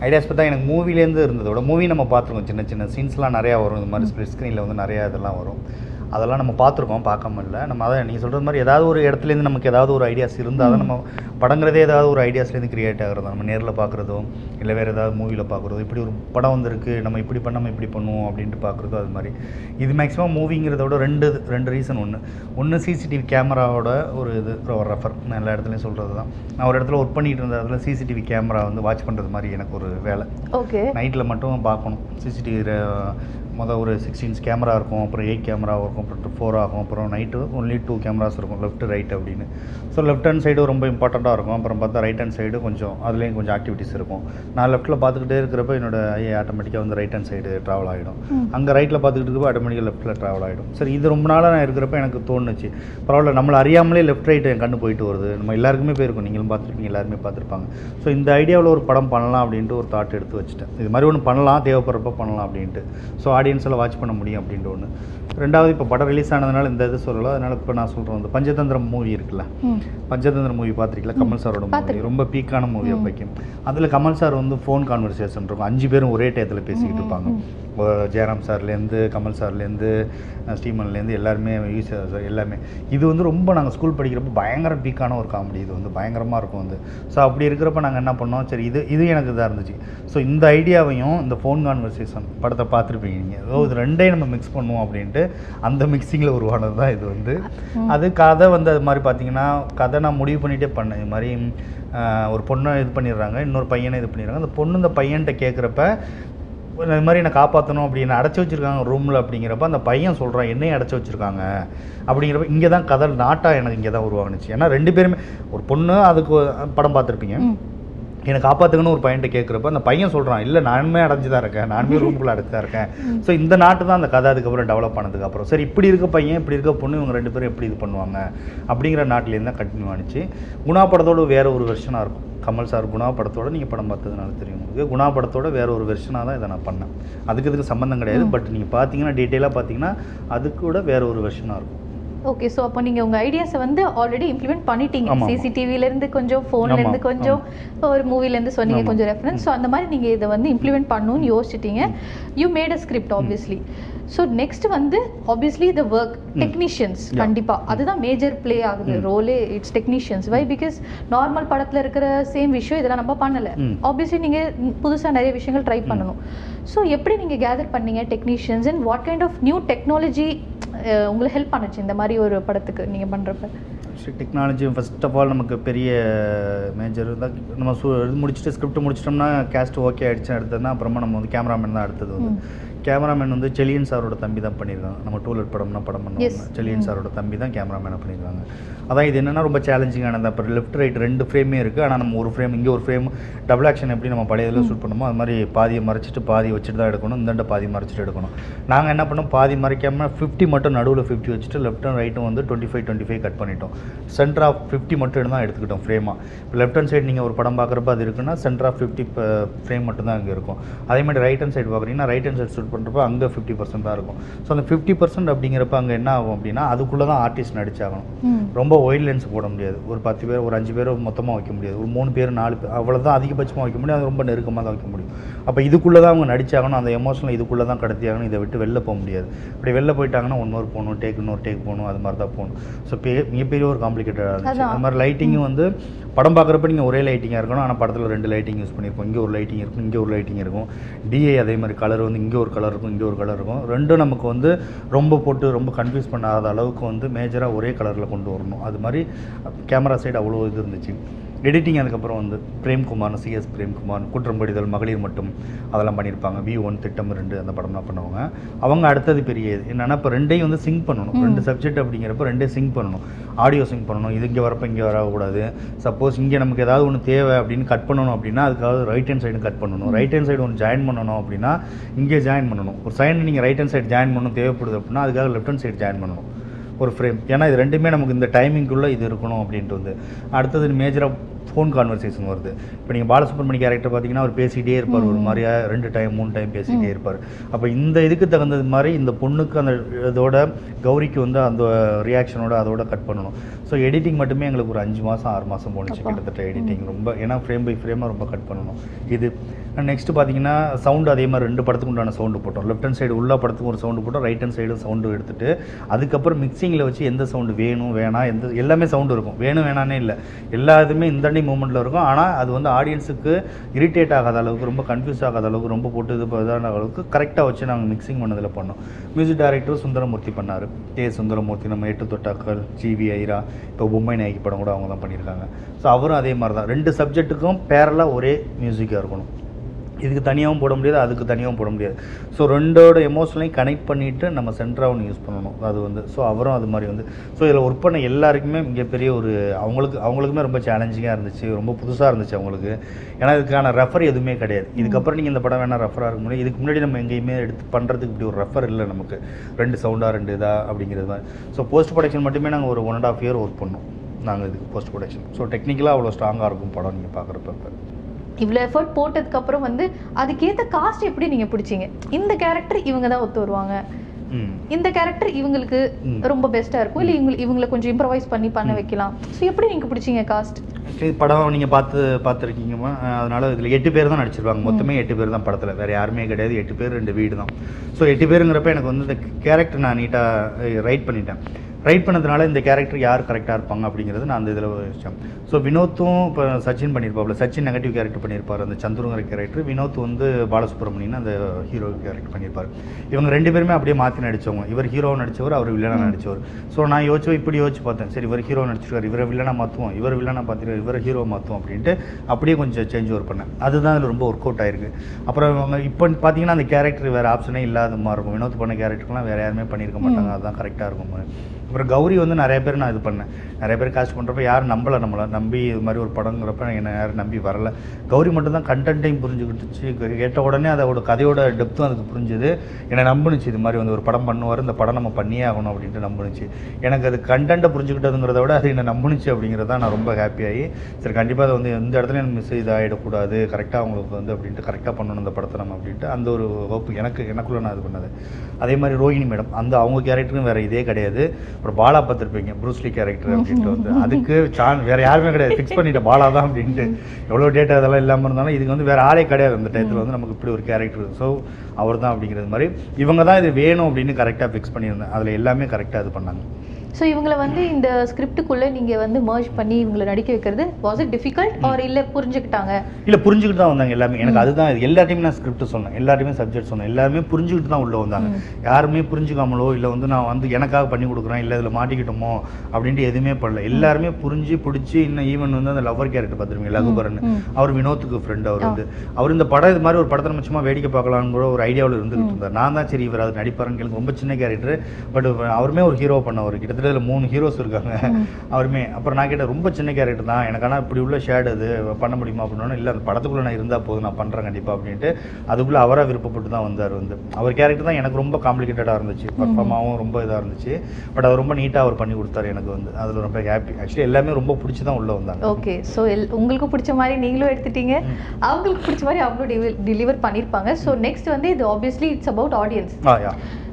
ஐடியாஸ் பார்த்தா எனக்கு மூவிலேருந்து இருந்ததோட மூவி நம்ம பார்த்துருக்கோம் சின்ன சின்ன சீன்ஸ்லாம் நிறையா வரும். இந்த மாதிரி ஸ்ப்ளிட் ஸ்க்ரீனில் வந்து நிறையா இதெல்லாம் வரும். அதெல்லாம் நம்ம பார்த்துருக்கோம் பார்க்காம இல்லை. நம்ம அதான் நீங்கள் சொல்கிறது மாதிரி ஏதாவது ஒரு இடத்துலேருந்து நமக்கு ஏதாவது ஒரு ஐடியாஸ் இருந்தால் தான் நம்ம படங்கிறதே ஏதாவது ஒரு ஐடியாஸ்லேருந்து கிரியேட் ஆகிறது. நம்ம நேரில் பார்க்குறதோ இல்லை வேறு ஏதாவது மூவியில் பார்க்குறதோ இப்படி ஒரு படம் வந்திருக்கு நம்ம இப்படி பண்ணாமல் இப்படி பண்ணுவோம் அப்படின்ட்டு பார்க்குறதோ அது மாதிரி. இது மேக்ஸிமம் மூவிங்கிறத விட ரெண்டு ரெண்டு ரீசன் ஒன்று ஒன்று சிசிடிவி கேமராவோட ஒரு இது ஒரு ரெஃபர் நான் எல்லா இடத்துலையும் சொல்கிறது தான். நான் ஒரு இடத்துல ஒர்க் பண்ணிட்டு இருந்த இடத்துல சிசிடிவி கேமரா வந்து வாட்ச் பண்ணுறது மாதிரி எனக்கு ஒரு வேலை. ஓகே நைட்டில் மட்டும் பார்க்கணும். சிசிடிவி மொதல் ஒரு சிக்ஸ் இன்ச் கேமரா இருக்கும் அப்புறம் எயிட் கேமரா இருக்கும் அப்புறம் ஃபோர் ஆகும் அப்புறம் நைட்டு ஒன்லி டூ கேமராஸ் இருக்கும் லெஃப்ட் ரைட் அப்படின்னு. ஸோ லெஃப்ட் ஹேண்ட் சைடு ரொம்ப இம்பார்ட்டண்ட்டாக இருக்கும். அப்புறம் பார்த்தா ரைட் ஹேண்ட் சைடு கொஞ்சம் அதுலேயும் கொஞ்சம் ஆக்டிவிட்டிஸ் இருக்கும். நான் லெஃப்ட்டில் பார்த்துக்கிட்டே இருக்கிறப்ப என்னோட ஐ ஆட்டோமேட்டிக்காக வந்து ரைட் ஹேண்ட் சைடு ட்ராவல் ஆகிடும். அங்கே ரைட்டில் பார்த்துக்கிட்டு இருக்கப்போ ஆட்டோமேட்டிக்காக லெஃப்ட்டில் ட்ராவல் ஆகிடும் சரி இது ரொம்ப நாளாக நான் இருக்கிறப்ப எனக்கு தோணுச்சு. பரவாயில்ல நம்மளை அறியாமலே லெஃப்ட் ரைட் என் கண்ணு போயிட்டு வருது. நம்ம எல்லாருக்குமே போயிருக்கும். நீங்களும் பார்த்துருப்பீங்க எல்லாருமே பார்த்துருப்பாங்க. ஸோ இந்த ஐடியாவில் ஒரு படம் பண்ணலாம் அப்படின்ட்டு ஒரு தாட் எடுத்து வச்சுட்டேன். இது மாதிரி ஒன்று பண்ணலாம் தேவைப்படுறப்ப பண்ணலாம் அப்படின்ட்டு. ஸோ ஆடியன்ஸ் ஆடியன்ஸில் வாட்ச் பண்ண முடியும் அப்படின்ற ஒன்று ரெண்டாவது இப்போ படம் ரிலீஸ் ஆனதுனால இந்த இது சொல்லலாம் அதனால் இப்போ நான் சொல்கிறேன் வந்து பஞ்சதந்திரம் மூவி இருக்குல்ல. ம். பஞ்சதந்திர மூவி பார்த்துருக்கீங்களா? கமல் சாரோட மூவி. ரொம்ப பீக்கான மூவி ம். அப்போக்கி அதில் கமல் சார் வந்து ஃபோன் கான்வர்சேஷன் இருக்கும். அஞ்சு பேரும் ஒரே டயத்தில் பேசிக்கிட்டு இருப்பாங்க. ஜெயராம் சார்லேருந்து கமல் சார்லேருந்து ஸ்ரீமன்லேருந்து எல்லாருமே சார் எல்லாமே இது வந்து ரொம்ப நாங்கள் ஸ்கூல் படிக்கிறப்ப பயங்கர பீக்கான ஒரு காமெடி இது வந்து பயங்கரமாக இருக்கும் வந்து. ஸோ அப்படி இருக்கிறப்ப நாங்கள் என்ன பண்ணோம்? சரி இது இது எனக்கு இதாக இருந்துச்சு. ஸோ இந்த ஐடியாவையும் இந்த ஃபோன் கான்வர்சேஷன் படத்தை பார்த்துருப்பீங்க நீங்கள் ஓ இது ரெண்டையும் நம்ம மிக்ஸ் பண்ணுவோம் அப்படின்ட்டு அந்த மிக்சிங்கில் உருவானது தான் இது வந்து. அது கதை வந்து அது மாதிரி பார்த்தீங்கன்னா கதை நான் முடிவு பண்ணிகிட்டே பண்ணேன். இது மாதிரி ஒரு பொண்ணை இது பண்ணிடுறாங்க இன்னொரு பையனை இது பண்ணிடுறாங்க. அந்த பொண்ணு இந்த பையன்கிட்ட கேட்குறப்ப இது மாதிரி என்னை காப்பாற்றணும் அப்படின்னு அடைச்சி வச்சிருக்காங்க ரூமில் அப்படிங்கிறப்ப அந்த பையன் சொல்கிறான் என்னையும் அடைச்சி வச்சிருக்காங்க அப்படிங்கிறப்ப இங்கே தான் கதை நாட்டா எனக்கு இங்கே தான் உருவானுச்சு ஏன்னா ரெண்டு பேருமே ஒரு பொண்ணு அதுக்கு படம் பார்த்துருப்பீங்க. என்னை காப்பாற்றுங்கன்னு ஒரு பையன்ட்ட கேட்குறப்ப அந்த பையன் சொல்கிறான் இல்லை நானுமே அடைஞ்சு தான் இருக்கேன். நானுமே ரூமுக்குள்ளே அடைச்சு தான் இருக்கேன். ஸோ இந்த நாட்டு தான் அந்த கதை அதுக்கப்புறம் டெவலப் ஆனதுக்கு அப்புறம். சரி இப்படி இருக்க பையன் இப்படி இருக்க பொண்ணு இவங்க ரெண்டு பேரும் எப்படி இது பண்ணுவாங்க? அப்படிங்கிற நாட்டிலேருந்து தான் கண்டினியூ ஆனிச்சு. குணா படத்தோட வேற ஒரு வெர்ஷனாக இருக்கும். கமல் சார் குணா படத்தோட நீங்கள் படம் பார்த்ததுனால தெரியும் உங்களுக்கு. குணா படத்தோட வேற ஒரு வெர்ஷனாக தான் இதை நான் பண்ணேன். அதுக்கு இதுக்கு சம்மந்தம் கிடையாது. பட் நீங்கள் பார்த்தீங்கன்னா டீட்டெயிலாக பார்த்தீங்கன்னா அதுக்கு கூட வேற ஒரு வெர்ஷனாக இருக்கும். ஓகே ஸோ அப்போ நீங்கள் உங்கள் ஐடியாஸை வந்து ஆல்ரெடி இம்ப்ளிமெண்ட் பண்ணிட்டீங்க. ஆமா, ஆமா. சிசிடிவில இருந்து கொஞ்சம் இருந்து கொஞ்சம் ஒரு மூவில இருந்து சொன்னீங்க. கொஞ்சம் ரெஃபரன்ஸ் ஸோ அந்த மாதிரி நீங்கள் இதை வந்து இம்ப்ளிமெண்ட் பண்ணணும்னு யோசிச்சிட்டீங்க. You made a script obviously so next வந்து obviously the work technicians Yeah. கண்டிப்பா. அதுதான் மேஜர் ப்ளே ஆகுது. ரோலே it's technicians why because normal படத்துல இருக்கிற சேம் விஷயம் இதெல்லாம் நம்ம பண்ணல. ஆப்வியஸ்லி நீங்க புதுசா நிறைய விஷயங்கள் ட்ரை பண்ணணும். ஸோ எப்படி நீங்க கேதர் பண்ணீங்க technicians and what kind of new technology உங்களை ஹெல்ப் பண்ணுச்சு இந்த மாதிரி ஒரு படத்துக்கு நீங்க பண்றப்ப? டெக்னாலஜி ஃபர்ஸ்ட் ஆஃப் ஆல் நமக்கு பெரிய மேஜர் தான் நம்ம சு இது முடிச்சுட்டு ஸ்கிரிப்ட் முடிச்சிட்டோம்னா கேஸ்ட் ஓகே ஆயிடுச்சு. அடுத்ததுனா அப்புறமா நம்ம வந்து கேமராமேன் தான் அடுத்தது வந்து. கேமராமேன் வந்து செலியன் சாரோட தம்பி தான் பண்ணியிருக்காங்க. நம்ம டூலர் படம்னா படம். பண்ணுவாங்க. செலியன். சாரோட தம்பி தான் கேமராமேனை பண்ணியிருக்காங்க. அதான் இது என்னன்னா ரொம்ப சேலஞ்சிங்கானது அப்புறம் லெஃப்ட் ரைட் ரெண்டு ஃப்ரேமே இருக்குது ஆனால் நம்ம ஒரு ஃப்ரேம் இங்கே ஒரு ஃப்ரேம் டபுள் ஆக்ஷன் எப்படி நம்ம பழைய இதில் ஷூட் பண்ணுமோ அது மாதிரி பாதியை மறைச்சிட்டு பாதி வச்சுட்டு தான் எடுக்கணும். இந்தாண்ட பாதி மறைச்சிட்டு எடுக்கணும். நாங்கள் என்ன பண்ணோம்? பாதி மறைக்காமல் ஃபிஃப்டி மட்டும் நடுவில் ஃபிஃப்டி வச்சுட்டு லெஃப்ட் அண்ட் ரைட்டும் வந்து twenty five twenty five cut பண்ணிட்டோம். சென்டர் ஆஃப் ஃபிஃப்டி மட்டும் தான் எடுத்துக்கிட்டோம் ஃப்ரேமாக இப்போ லெஃப்ட் ஹேண்ட் சைடு நீங்கள் ஒரு படம் பார்க்குறப்ப அது இருக்குன்னா சென்டர் ஆஃப் ஃபிஃப்டி ஃப்ரேம் மட்டும் தான் அங்கே இருக்கும். அதே மாதிரி ரைட் ஹேண்ட் சைடு பார்க்குறீங்கன்னா ரைட் ஹேண்ட் சைடு ஷூட் பண்ணுறப்ப அங்கே ஃபிஃப்டி பர்சன்ட் தான் இருக்கும். ஸோ அந்த ஃபிஃப்டி பர்சன்ட் அப்படிங்கிறப்ப அங்கே என்ன ஆகும் அப்படின்னா அதுக்குள்ளே தான் ஆர்டிஸ்ட் நடிச்சாகணும். ம். ரொம்ப ஒயிட் லென்ஸ் போட முடியாது. ஒரு பத்து பேர் ஒரு அஞ்சு பேர் மொத்தமாக வைக்க முடியாது. ஒரு மூணு பேர் நாலு பேர் அவ்வளோதான் அதிகபட்சமாக வைக்க முடியும். அது ரொம்ப நெருக்கமாக தான் வைக்க முடியும். அப்போ இதுக்குள்ளே தான் அவங்க நடிச்சாகணும். அந்த எமோஷனல் இதுக்குள்ளே தான் கடத்தியாகணும். இதை விட்டு வெளில போக முடியாது. அப்படி வெளில போயிட்டாங்கன்னா ஒன்னொரு போகணும் டேக் இன்னொரு டேக் போகணும் அது மாதிரி தான் போகணும் ஸோ பெ மிகப்பெரிய ஒரு காம்ப்ளிகேட்டடாக இருந்துச்சு. அது மாதிரி லைட்டிங்கும் வந்து படம் பார்க்குறப்ப நீங்கள் ஒரே லைட்டிங்காக இருக்கணும். ஆனால் படத்தில் ரெண்டு லைட்டிங் யூஸ் பண்ணியிருப்போம். இங்கே ஒரு லைட்டிங் இருக்கும். இங்கே ஒரு லைட்டிங் இருக்கும். டிஏ அதே மாதிரி கலர் வந்து இங்கே ஒரு கலர் இருக்கும். இங்கே ஒரு கலர் இருக்கும். ரெண்டும் நமக்கு வந்து ரொம்ப போட்டு ரொம்ப கன்ஃபியூஸ் பண்ணாத அளவுக்கு வந்து மேஜராக ஒரே கலரில் கொண்டு வரணும். அது மாதிரி கேமரா சைடு அவ்வளோ இது இருந்துச்சு. எடிட்டிங் அதுக்கப்புறம் வந்து பிரேம்குமார் சிஎஸ் பிரேம்குமார் குற்றம்படிதல் மகளிர் மட்டும் அதெல்லாம் பண்ணியிருப்பாங்க. வி ஒன் திட்டம் ரெண்டு அந்த படம்லாம் பண்ணுவாங்க. அவங்க அடுத்தது பெரிய இது. என்னன்னா இப்போ ரெண்டையும் வந்து சிங்க் பண்ணணும். ரெண்டு சப்ஜெக்ட் அப்படிங்கிறப்ப ரெண்டையும் சிங்க் பண்ணணும். ஆடியோ சிங்க் பண்ணணும். இது இங்கே வரப்போ இங்கே வரக்கூடாது. சப்போஸ் இங்கே நமக்கு ஏதாவது ஒன்று தேவை அப்படின்னு கட் பண்ணணும் அப்படின்னா அதுக்காக ரைட் ஹேண்ட் சைடு கட் பண்ணணும். ரைட் ஹேண்ட் சைடு ஒன்று ஜாயின் பண்ணணும் அப்படின்னா இங்கே ஜாயின் பண்ணணும். ஒரு சைடு நீங்கள் ரைட் ஹேண்ட் சைடு ஜாயின் பண்ணணும் தேவைப்படுது அப்படின்னா அதுக்காக லெஃப்ட் ஹேண்ட் சைடு ஜாயின் பண்ணணும். ஒரு ஃப்ரேம் ஏன்னா இது ரெண்டுமே நமக்கு இந்த டைமிங்குள்ளே இது இருக்கணும் அப்படின்ட்டு வந்து. அடுத்தது மேஜராக ஃபோன் கான்வர்சேஷன் வருது. இப்போ நீங்கள் பாலசுப்ரமணி கேரக்டர் பார்த்தீங்கன்னா அவர் பேசிகிட்டே இருப்பார். ஒரு மாதிரியா ரெண்டு டைம் மூணு டைம் பேசிகிட்டே இருப்பார். அப்போ இந்த இதுக்கு தகுந்தது மாதிரி இந்த பொண்ணுக்கு அந்த இதோட கௌரிக்கு வந்து அந்த ரியாக்ஷனோட அதோட கட் பண்ணணும். ஸோ எடிட்டிங் மட்டுமே எங்களுக்கு ஒரு அஞ்சு மாதம் ஆறு மாதம் போணுச்சு. கிட்டத்தட்ட எடிட்டிங் ரொம்ப ஏன்னா ஃப்ரேம் பை ஃப்ரேமாக ரொம்ப கட் பண்ணணும். இது. நெக்ஸ்ட் பார்த்தீங்கன்னா சவுண்டு அதே மாதிரி ரெண்டு படத்துக்கு உண்டான சவுண்டு போட்டோம். லெஃப்ட் ஹேண்ட் சைடு உள்ள படத்துக்கு ஒரு சவுண்டு போட்டோம். ரைட் ஹேண்ட் சைடு சவுண்டு எடுத்துட்டு அதுக்கப்புறம் மிக்சிங்கில் வச்சு எந்த சவுண்டு வேணும் வேணாம் எந்த எல்லாமே சவுண்டு இருக்கும். வேணும் வேணானே இல்லை. எல்லா இதுவுமே இந்தாண்டி மூமெண்ட்டில் இருக்கும். ஆனால் அது வந்து ஆடியன்ஸுக்கு இரிட்டேட் ஆகாத அளவுக்கு ரொம்ப கன்ஃபியூஸ் ஆகாத அளவுக்கு ரொம்ப போட்டு இது இதான அளவுக்கு கரெக்டாக வச்சு நாங்கள் மிக்சிங் பண்ணதில் பண்ணோம். மியூசிக் டைரக்டர் சுந்தரமூர்த்தி பண்ணார். கே. சுந்தரமூர்த்தி நம்ம எட்டு தொட்டாக்கள் ஜிவி ஐரா இப்போ பொம்மை நாயகி படம் கூட அவங்க தான் பண்ணியிருக்காங்க. ஸோ அவரும் அதே மாதிரி தான் ரெண்டு சப்ஜெக்ட்டுக்கும் பேரலாக ஒரே மியூசிக்காக இருக்கணும். இதுக்கு தனியாகவும் போட முடியாது அதுக்கு தனியாகவும் போட முடியாது. ஸோ ரெண்டோட எமோஷனையும் கனெக்ட் பண்ணிவிட்டு நம்ம சென்டராக ஒன்று யூஸ் பண்ணணும். அது வந்து ஸோ அவரும் அது மாதிரி வந்து ஸோ இதில் ஒர்க் பண்ண எல்லாருக்குமே மிகப்பெரிய ஒரு அவங்களுக்கு அவங்களுக்குமே ரொம்ப சேலஞ்சிங்காக இருந்துச்சு ரொம்ப புதுசாக இருந்துச்சு அவங்களுக்கு. ஏன்னா இதுக்கான ரெஃபர் எதுவுமே கிடையாது. இதுக்கப்புறம் நீங்கள் இந்த படம் வேணால் ரெஃபராக இருக்க முடியும். இதுக்கு முன்னாடி நம்ம எங்கேயுமே எடுத்து பண்ணுறதுக்கு இப்படி ஒரு ரெஃபர் இல்லை நமக்கு. ரெண்டு சவுண்டாக ரெண்டு இதா அப்படிங்கிறது தான் ஸோ போஸ்ட் ப்ரொடக்ஷன் மட்டுமே நாங்கள் ஒரு one and half year work பண்ணோம். நாங்கள் இதுக்கு போஸ்ட் ப்ரொடக்ஷன் ஸோ டெக்னிக்கலாக அவ்வளோ ஸ்ட்ராங்காக இருக்கும் படம் நீங்கள் பார்க்குறப்ப இவ்வளோ எஃபர்ட் போட்டதுக்கப்புறம் வந்து அதுக்கேற்ற காஸ்ட் எப்படி நீங்கள் பிடிச்சீங்க? இந்த கேரக்டர் இவங்க தான் ஒத்து வருவாங்க. இந்த கேரக்டர் இவங்களுக்கு. ரொம்ப பெஸ்ட்டாக இருக்கும். இல்லை இவங்க இவங்களை கொஞ்சம் இம்ப்ரவைஸ் பண்ணி பண்ண வைக்கலாம். ஸோ எப்படி நீங்கள் பிடிச்சீங்க காஸ்ட் ஆக்சுவலி படம் நீங்கள் பார்த்து பார்த்துருக்கீங்கம்மா. அதனால இதில் எட்டு பேர் தான் நடிச்சிருப்பாங்க. மொத்தமே எட்டு பேர் தான் படத்தில். வேறு யாருமே கிடையாது. எட்டு பேர் ரெண்டு வீடு தான். ஸோ எட்டு பேருங்கிறப்ப எனக்கு வந்து இந்த கேரக்டர் நான் நீட்டாக ரைட் பண்ணிட்டேன். ரைட் பண்ணதுனால இந்த கேரக்டர் யார் கரெக்டாக இருப்பாங்க அப்படிங்கிறது நான் அந்த இதில் வச்சேன் ஸோ வினோத்தும் இப்போ சச்சின் பண்ணியிருப்பாப்ல சச்சின் நெகட்டிவ் கேரக்டர் பண்ணியிருப்பார் அந்த சந்துருங்கிற கேரக்டர் வினோத் வந்து பாலசுப்ரமணியன் அந்த ஹீரோ கேரக்டர் பண்ணியிருப்பார் இவங்க ரெண்டு பேருமே அப்படியே மாற்றி நடிச்சவங்க. இவர் ஹீரோ நடிச்சவர் அவர் வில்லனாக நடிச்சவர். ஸோ நான் யோசிச்சு இப்படி யோசிச்சு பார்த்தேன். சரி இவர் ஹீரோ நடிச்சிருக்காரு. இவரை வில்லனாக மாற்றுவோம் இவர் வில்லனாக பார்த்துருக்காரு இவரை ஹீரோ மாற்றுவோம் அப்படின்ட்டு அப்படியே கொஞ்சம் சேஞ்ச் ஓவர் பண்ணேன். அதுதான் அதில் ரொம்ப ஒர்க் அவுட் ஆயிருக்கு. அப்புறம் இப்போ பார்த்தீங்கன்னா அந்த கேரக்டர் வேறு ஆப்ஷனே இல்லாத மாதிரி இருக்கும். வினோத் பண்ண கேரக்டர்லாம் வேறு யாருமே பண்ணியிருக்க மாட்டாங்க. அதுதான் கரெக்டாக இருக்கும். அப்புறம் கௌரி வந்து நிறைய பேர் நான் இது பண்ணேன். நிறைய பேர் காஸ்ட் பண்ணுறப்ப யாரும் நம்பலை நம்மளை. நம்பி இது மாதிரி ஒரு படங்கிறப்ப என்னை யாரும் நம்பி வரல. கௌரி மட்டும்தான் கண்டென்ட்டையும் புரிஞ்சுக்கிட்டுச்சு. கேட்ட உடனே அதோட கதையோட டெப்த்தும் அதுக்கு புரிஞ்சுது. என்னை நம்புனுச்சு இது மாதிரி வந்து ஒரு படம் பண்ணுவார் இந்த படம் நம்ம பண்ணியே ஆகணும் அப்படின்ட்டு நம்புனுச்சு. எனக்கு அது கண்டென்ட்டை புரிஞ்சுக்கிட்டதுங்கிறத விட அது என்னை நம்புனுச்சு அப்படிங்கிறத நான் ரொம்ப ஹாப்பியாகி சரி கண்டிப்பாக அதை வந்து எந்த இடத்துல எனக்கு மிஸ் இதாகிடக்கூடாது கரெக்டாக அவங்களுக்கு வந்து அப்படின்ட்டு கரெக்டாக பண்ணணும் இந்த படத்தை நம்ம அப்படின்ட்டு அந்த ஒரு ஹோப்பு எனக்கு எனக்குள்ளே நான் இது பண்ணது. அதே மாதிரி ரோஹிணி மேடம் அந்த அவங்க கேரக்டரும் வேறு இதே கிடையாது. அப்புறம் பாலா பார்த்துருப்பீங்க ப்ரூஸ்லி கேரக்டர் அப்படின்ட்டு வந்து. அதுக்கு சான் வேறு யாருமே கிடையாது. ஃபிக்ஸ் பண்ணிட்டேன் பாலா தான் அப்படின்ட்டு. எவ்வளோ டேட்டா அதெல்லாம் இல்லாமல் இருந்தாலும் இதுக்கு வந்து வேறு ஆளே கிடையாது அந்த டயத்தில் வந்து நமக்கு இப்படி ஒரு கேரக்டர் ஸோ அவர் தான் அப்படிங்கிறது மாதிரி. இவங்க தான் இது வேணும் அப்படின்னு கரெக்டாக ஃபிக்ஸ் பண்ணியிருந்தேன் அதில் எல்லாமே கரெக்டாக இது பண்ணாங்க. ஸோ இவங்களை வந்து இந்த ஸ்கிரிப்டுக்குள்ளே நீங்கள் வந்து மர்ஜ் பண்ணி இவங்களை நடிக்க வைக்கிறது வாஸ் இட் டிஃபிகல்ட் ஆர் இல்லை புரிஞ்சுக்கிட்டாங்க? இல்லை புரிஞ்சுக்கிட்டு தான் வந்தாங்க எல்லாமே எனக்கு அதுதான். எல்லாத்தையுமே நான் ஸ்கிரிப்ட் சொன்னேன். எல்லாத்தையுமே சப்ஜெக்ட் சொன்னேன். எல்லாருமே புரிஞ்சுக்கிட்டு தான் உள்ளே வந்தாங்க. யாருமே புரிஞ்சுக்காமலோ இல்லை வந்து நான் வந்து எனக்காக பண்ணி கொடுக்குறேன் இல்லை இதில் மாட்டிக்கிட்டோமோ அப்படின்ட்டு எதுவுமே பண்ணல. எல்லாருமே புரிஞ்சு பிடிச்சி இன்னும் ஈவன் வந்து அந்த லவர் கேரக்டர் பார்த்துருவீங்க லகுபரன். அவர் வினோத்துக்கு ஃப்ரெண்ட் அவர் வந்து. அவர் இந்த படம் இது மாதிரி ஒரு படத்தை நம்ம சும்மா வேடிக்கை பார்க்கலாம்னு கூட ஒரு ஐடியாவில் இருந்துகிட்டு இருந்தார். நான் தான் சரி இவர் அது நடிப்பாருன்னு கேள்வி ரொம்ப சின்ன கேரக்டர் பட் அவருமே ஒரு ஹீரோ பண்ணவர் கிட்டத்தட்ட இதில் மூணு ஹீரோஸ் இருக்காங்க. அவருமே. அப்புறம் நான் கேட்டேன் ரொம்ப சின்ன கேரக்டர் தான். எனக்கு ஆனால் இப்படி உள்ள ஷேட் அது. பண்ண முடியுமா? அப்படின்னா இல்லை அந்த படத்துக்குள்ளே நான் இருந்தால் போதும். நான் பண்ணுறேன் கண்டிப்பாக அப்படின்ட்டு அதுக்குள்ளே அவராக விருப்பப்பட்டு தான் வந்தார் வந்து. அவர் கேரக்டர் தான் எனக்கு ரொம்ப காம்ப்ளிகேட்டடாக இருந்துச்சு. பர்ஃபார்மாவும் ரொம்ப இதாக இருந்துச்சு. பட் அவர் ரொம்ப நீட்டாக அவர் பண்ணி கொடுத்தாரு எனக்கு வந்து. அதில் ரொம்ப ஹாப்பி ஆக்சுவலி எல்லாமே ரொம்ப பிடிச்சி தான் உள்ளே வந்தாங்க. ஓகே ஸோ எல் உங்களுக்கு பிடிச்ச மாதிரி நீங்களும் எடுத்துட்டீங்க. அவங்களுக்கு பிடிச்ச மாதிரி அவங்களும் டெலிவர் பண்ணியிருப்பாங்க ஸோ நெக்ஸ்ட் வந்து இது obviously it's about audience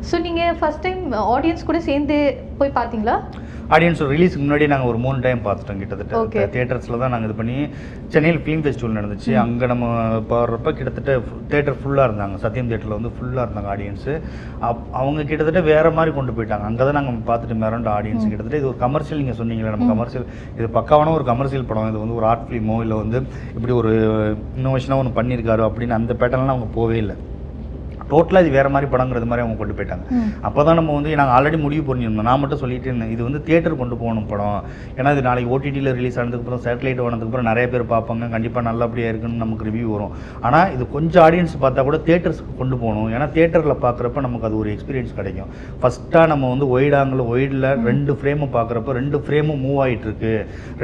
so நீங்கள் ஃபர்ஸ்ட் டைம் ஆடியன்ஸ் கூட சேர்ந்து போய் பார்த்தீங்களா? ஆடியன்ஸ் ரிலீஸ்க்கு முன்னாடி நாங்கள் ஒரு மூணு டைம் பார்த்துட்டோம். கிட்டத்தட்ட. தியேட்டர்ஸில் தான் நாங்கள் இது பண்ணி சென்னையில் ஃபிலிம் ஃபெஸ்டிவல் நடந்துச்சு. அங்கே நம்ம போடுறப்ப கிட்டத்தட்ட தேட்டர் ஃபுல்லாக இருந்தாங்க. சத்யம் தேட்டரில் வந்து ஃபுல்லாக இருந்தாங்க ஆடியன்ஸு அப் அவங்க கிட்டத்தட்ட வேறு மாதிரி கொண்டு போயிட்டாங்க. அங்கே தான் நாங்கள் பார்த்துட்டு மிரண்ட ஆடியன்ஸ் கிட்டத்தட்ட. இது ஒரு கமர்ஷியல் நீங்கள் சொன்னீங்களே நம்ம கமர்ஷியல் இது பக்காவான ஒரு கமர்ஷியல் படம். இது வந்து ஒரு ஆர்ட் ஃபிலிமோ இல்லை வந்து இப்படி ஒரு இன்னோவேஷனாக ஒன்று பண்ணியிருக்காரு அப்படின்னு அந்த பேட்டர்லாம் அவங்க போவே இல்லை. டோட்டலாக இது வேறு மாதிரி படங்கிறது மாதிரி அவங்க கொண்டு போயிட்டாங்க. அப்போ தான் நம்ம வந்து நாங்கள் ஆல்ரெடி முடிவு பண்ணியிருந்தோம். நான் மட்டும் சொல்லிட்டு இருந்தேன் இது வந்து தியேட்டர் கொண்டு போகணும் படம். ஏன்னா இது நாளைக்கு ஓடிடியில் ரிலீஸ் ஆனதுக்கப்புறம் சேட்டலைட் ஆனதுக்கப்புறம் நிறைய பேர் பார்ப்பாங்க. கண்டிப்பாக நல்லபடியாக இருக்குன்னு நமக்கு ரிவ்யூ வரும். ஆனால் இது கொஞ்சம் ஆடியன்ஸ் பார்த்தா கூட தியேட்டர்ஸ்க்கு கொண்டு போகணும். ஏன்னா தியேட்டரில் பார்க்குறப்ப நமக்கு அது ஒரு எக்ஸ்பீரியன்ஸ் கிடைக்கும். ஃபஸ்ட்டாக நம்ம வந்து ஒய்டாங்கில் ஒய்டில் ரெண்டு ஃப்ரேமும் பார்க்குறப்ப ரெண்டு ஃப்ரேமும் மூவ் ஆகிட்டு இருக்கு.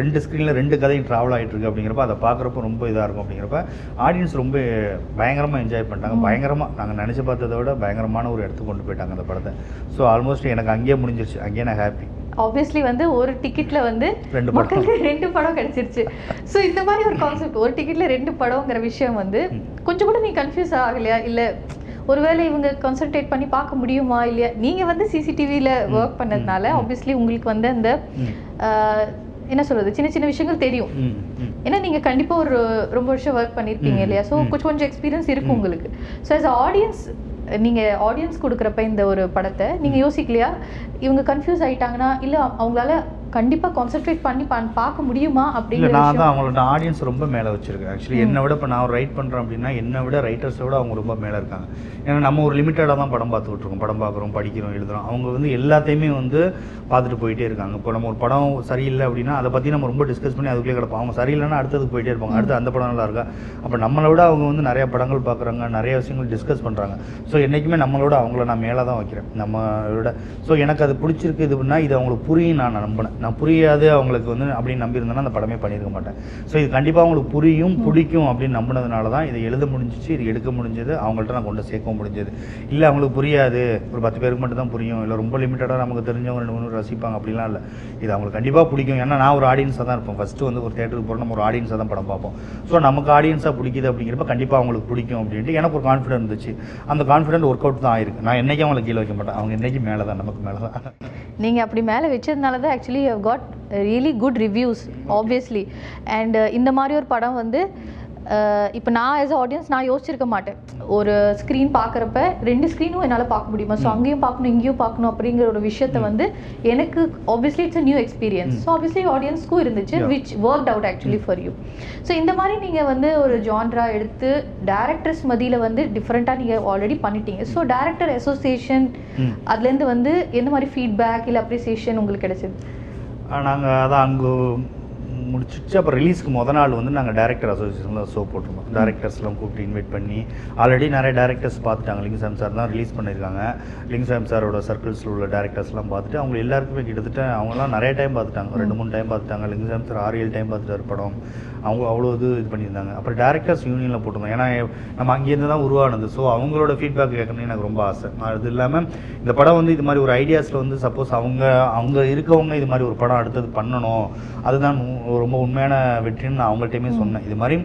ரெண்டு ஸ்க்ரீனில் ரெண்டு கதையும் ட்ராவல் ஆகிட்டு இருக்கு அப்படிங்கிறப்ப அதை பார்க்குறப்ப ரொம்ப இதாக இருக்கும் அப்படிங்கிறப்ப ஆடியன்ஸ் ரொம்ப பயங்கரமாக என்ஜாய் பண்ணிட்டாங்க. பயங்கரமாக நாங்கள் நினச்சி பார்த்ததை விட பயங்கரமான ஒரு இடத்துக்கு கொண்டு போயிட்டாங்க அந்த படத்தை. ஸோ ஆல்மோஸ்ட் எனக்கு அங்கேயே முடிஞ்சிருச்சு. அங்கேயே நான் ஹாப்பி ஆப்வியஸ்லி வந்து ஒரு டிக்கெட்ல வந்து ரெண்டு. மக்களுக்கு ரெண்டு படம் கிடைச்சிருச்சு. ஸோ இந்த மாதிரி ஒரு கான்செப்ட் ஒரு டிக்கெட்ல ரெண்டு படம்ங்கிற விஷயம் வந்து கொஞ்சம் கூட நீ கன்ஃபியூஸ் ஆகலையா? இல்ல ஒருவேளை இவங்க கான்சென்ட்ரேட் பண்ணி பார்க்க முடியுமா? இல்லையா? நீங்க வந்து சிசிடிவியில் ஒர்க் பண்ணதுனால ஆப்வியஸ்லி உங்களுக்கு வந்து அந்த என்ன சொல்றது சின்ன சின்ன விஷயங்கள் தெரியும். ஏன்னா நீங்க கண்டிப்பா ஒரு ரொம்ப வருஷம் ஒர்க் பண்ணிருப்பீங்க இல்லையா? ஸோ. கொஞ்சம் கொஞ்சம் எக்ஸ்பீரியன்ஸ் இருக்கு ம். உங்களுக்கு. ஸோ as ஆடியன்ஸ் நீங்க ஆடியன்ஸ் கொடுக்குறப்ப இந்த ஒரு படத்தை நீங்க யோசிக்கலையா? இவங்க கன்ஃபியூஸ் ஆயிட்டாங்கன்னா இல்ல அவங்களால கண்டிப்பா கான்சென்ட்ரேட் பண்ணி பார்க்க முடியுமா அப்படிங்கிற நான் தான் அவங்களோட ஆடியன்ஸ் ரொம்ப மேலே வச்சிருக்கேன். ஆக்சுவலி என்னை விட இப்போ நான் ரைட் பண்ணுறேன் அப்படின்னா என்னை விட ரைட்டர்ஸை விட அவங்க ரொம்ப மேலே இருக்காங்க. ஏன்னா நம்ம ஒரு லிமிட்டடாக தான் படம் பார்த்துக்கிட்டு இருக்கோம். படம் பார்க்குறோம் படிக்கிறோம் எழுதுறோம். அவங்க வந்து எல்லாத்தையுமே வந்து பார்த்துட்டு போயிட்டே இருக்காங்க. இப்போ நம்ம ஒரு படம் சரியில்லை அப்படின்னா அதை பற்றி நம்ம ரொம்ப டிஸ்கஸ் பண்ணி அதுக்குள்ளே கிடப்போம். அவங்க சரியில்லைன்னா அடுத்ததுக்கு போயிட்டே இருப்பாங்க. அடுத்து அந்த படம் நல்லா இருக்கா? அப்போ நம்மளை விட அவங்க வந்து நிறைய படங்கள் பார்க்குறாங்க நிறைய விஷயங்கள் டிஸ்கஸ் பண்ணுறாங்க ஸோ என்றைக்குமே நம்மளோட அவங்கள நான் மேலே தான் வைக்கிறேன். நம்ம விட. ஸோ எனக்கு அது பிடிச்சிருக்கு இது பண்ணால் இது அவங்களுக்கு புரியும் நான் நம்பினேன் நான் புரியாது அவங்களுக்கு வந்து அப்படின்னு நம்பியிருந்தேன்னா அந்த படமே பண்ணியிருக்க மாட்டேன். ஸோ இது கண்டிப்பாக அவங்களுக்கு புரியும் பிடிக்கும் அப்படின்னு நம்பினதுனால தான் இதை எழுத முடிஞ்சிச்சு இது எடுக்க முடிஞ்சது அவங்கள்ட்ட நான் கொண்டு சேர்க்கவும் முடிஞ்சது. இல்லை அவங்களுக்கு புரியாது. ஒரு பத்து பேருக்கு மட்டும் தான் புரியும். இல்லை ரொம்ப லிமிட்டடாக நமக்கு தெரிஞ்சவங்க ரெண்டு மூணு ரசிப்பாங்க அப்படிலாம் இல்லை. இது அவங்களுக்கு கண்டிப்பாக பிடிக்கும். ஏன்னா நான் ஒரு ஆடியன்ஸாக தான் இருப்பேன். ஃபஸ்ட்டு வந்து ஒரு தேட்டருக்கு போகிறோம் நம்ம ஒரு ஆடியன்ஸாக தான் படம் பார்ப்போம். ஸோ நமக்கு ஆடியன்ஸாக பிடிக்குது அப்படிங்கிறப்ப கண்டிப்பாக அவங்களுக்கு பிடிக்கும் அப்படின்ட்டு எனக்கு ஒரு கான்ஃபிடென்ட் இருந்துச்சு. அந்த கான்ஃபிடென்ட் ஒர்க் அவுட் தான் ஆயிருக்கு. நான் என்னைக்கும் அவங்களை கீழே வைக்க மாட்டேன். அவங்க என்னைக்கு மேலே தான் நமக்கு மேலே தான் நீங்கள் அப்படி மேலே வச்சதுனால தான் actually have got really good reviews obviously and இந்த மாதிரி ஒரு படம் வந்து இப்போ நான் ஆஸ் ஆடியன்ஸ் நான் யோசிச்சிருக்க மாட்டேன். ஒரு ஸ்க்ரீன் பார்க்குறப்ப ரெண்டு ஸ்க்ரீனும் என்னால் பார்க்க முடியுமா? ஸோ அங்கேயும் பார்க்கணும் இங்கேயும் பார்க்கணும் அப்படிங்கிற ஒரு விஷயத்த வந்து எனக்கு obviously it's a new experience so obviously ஆடியன்ஸ்க்கும் இருந்துச்சு. Which work out actually for you so இந்த மாதிரி நீங்கள் வந்து ஒரு ஜான்ரா எடுத்து டேரக்டர்ஸ் மதியில் வந்து டிஃப்ரெண்ட்டாக நீங்கள் ஆல்ரெடி பண்ணிட்டீங்க. So director association. அதுலேருந்து வந்து எந்த மாதிரி ஃபீட்பேக் இல்லை அப்ரிசியேஷன் உங்களுக்கு கிடைச்சது? நாங்கள் அதான் அங்கே முடிச்சிச்சு. அப்புறம் ரிலீஸ்க்கு முத நாள் வந்து நாங்கள் டேரக்டர் அசோசியேஷனில் ஷோ போட்டிருந்தோம். டேரக்டர்ஸ்லாம் கூப்பிட்டு இன்வைட் பண்ணி ஆல்ரெடி நிறைய டேரக்டர்ஸ் பார்த்துட்டாங்க. லிங்குசாமி சார் தான் ரிலீஸ் பண்ணியிருக்காங்க. லிங்குசாமி சாரோட சர்க்கிள்ஸில் உள்ள டேரக்டர்ஸ்லாம் பார்த்துட்டு அவங்க எல்லாருக்குமே கிட்டத்தட்ட அவங்களாம் நிறைய டைம் பார்த்துட்டாங்க. ரெண்டு மூணு டைம் பார்த்துட்டாங்க. லிங்குசாமி சார் ஆறு ஏழு டைம் பார்த்துட்டாரு படம். அவங்க அவ்வளோ இது இது பண்ணியிருந்தாங்க. அப்புறம் டேரக்டர்ஸ் யூனியனில் போட்டிருந்தோம். ஏன்னா நம்ம அங்கேருந்து தான் உருவானது. ஸோ அவங்களோட ஃபீட்பேக் கேட்கணும்னு எனக்கு ரொம்ப ஆசை. அது இல்லாமல் இந்த படம் வந்து இது மாதிரி ஒரு ஐடியாஸில் வந்து சப்போஸ் அவங்க அவங்க இருக்கவங்க இது மாதிரி ஒரு படம் அடுத்தது பண்ணணும். அதுதான் ரொம்ப உண்மையான வெற்றின்னு நான் அவங்கள்ட்டையுமே சொன்னேன். இது மாதிரி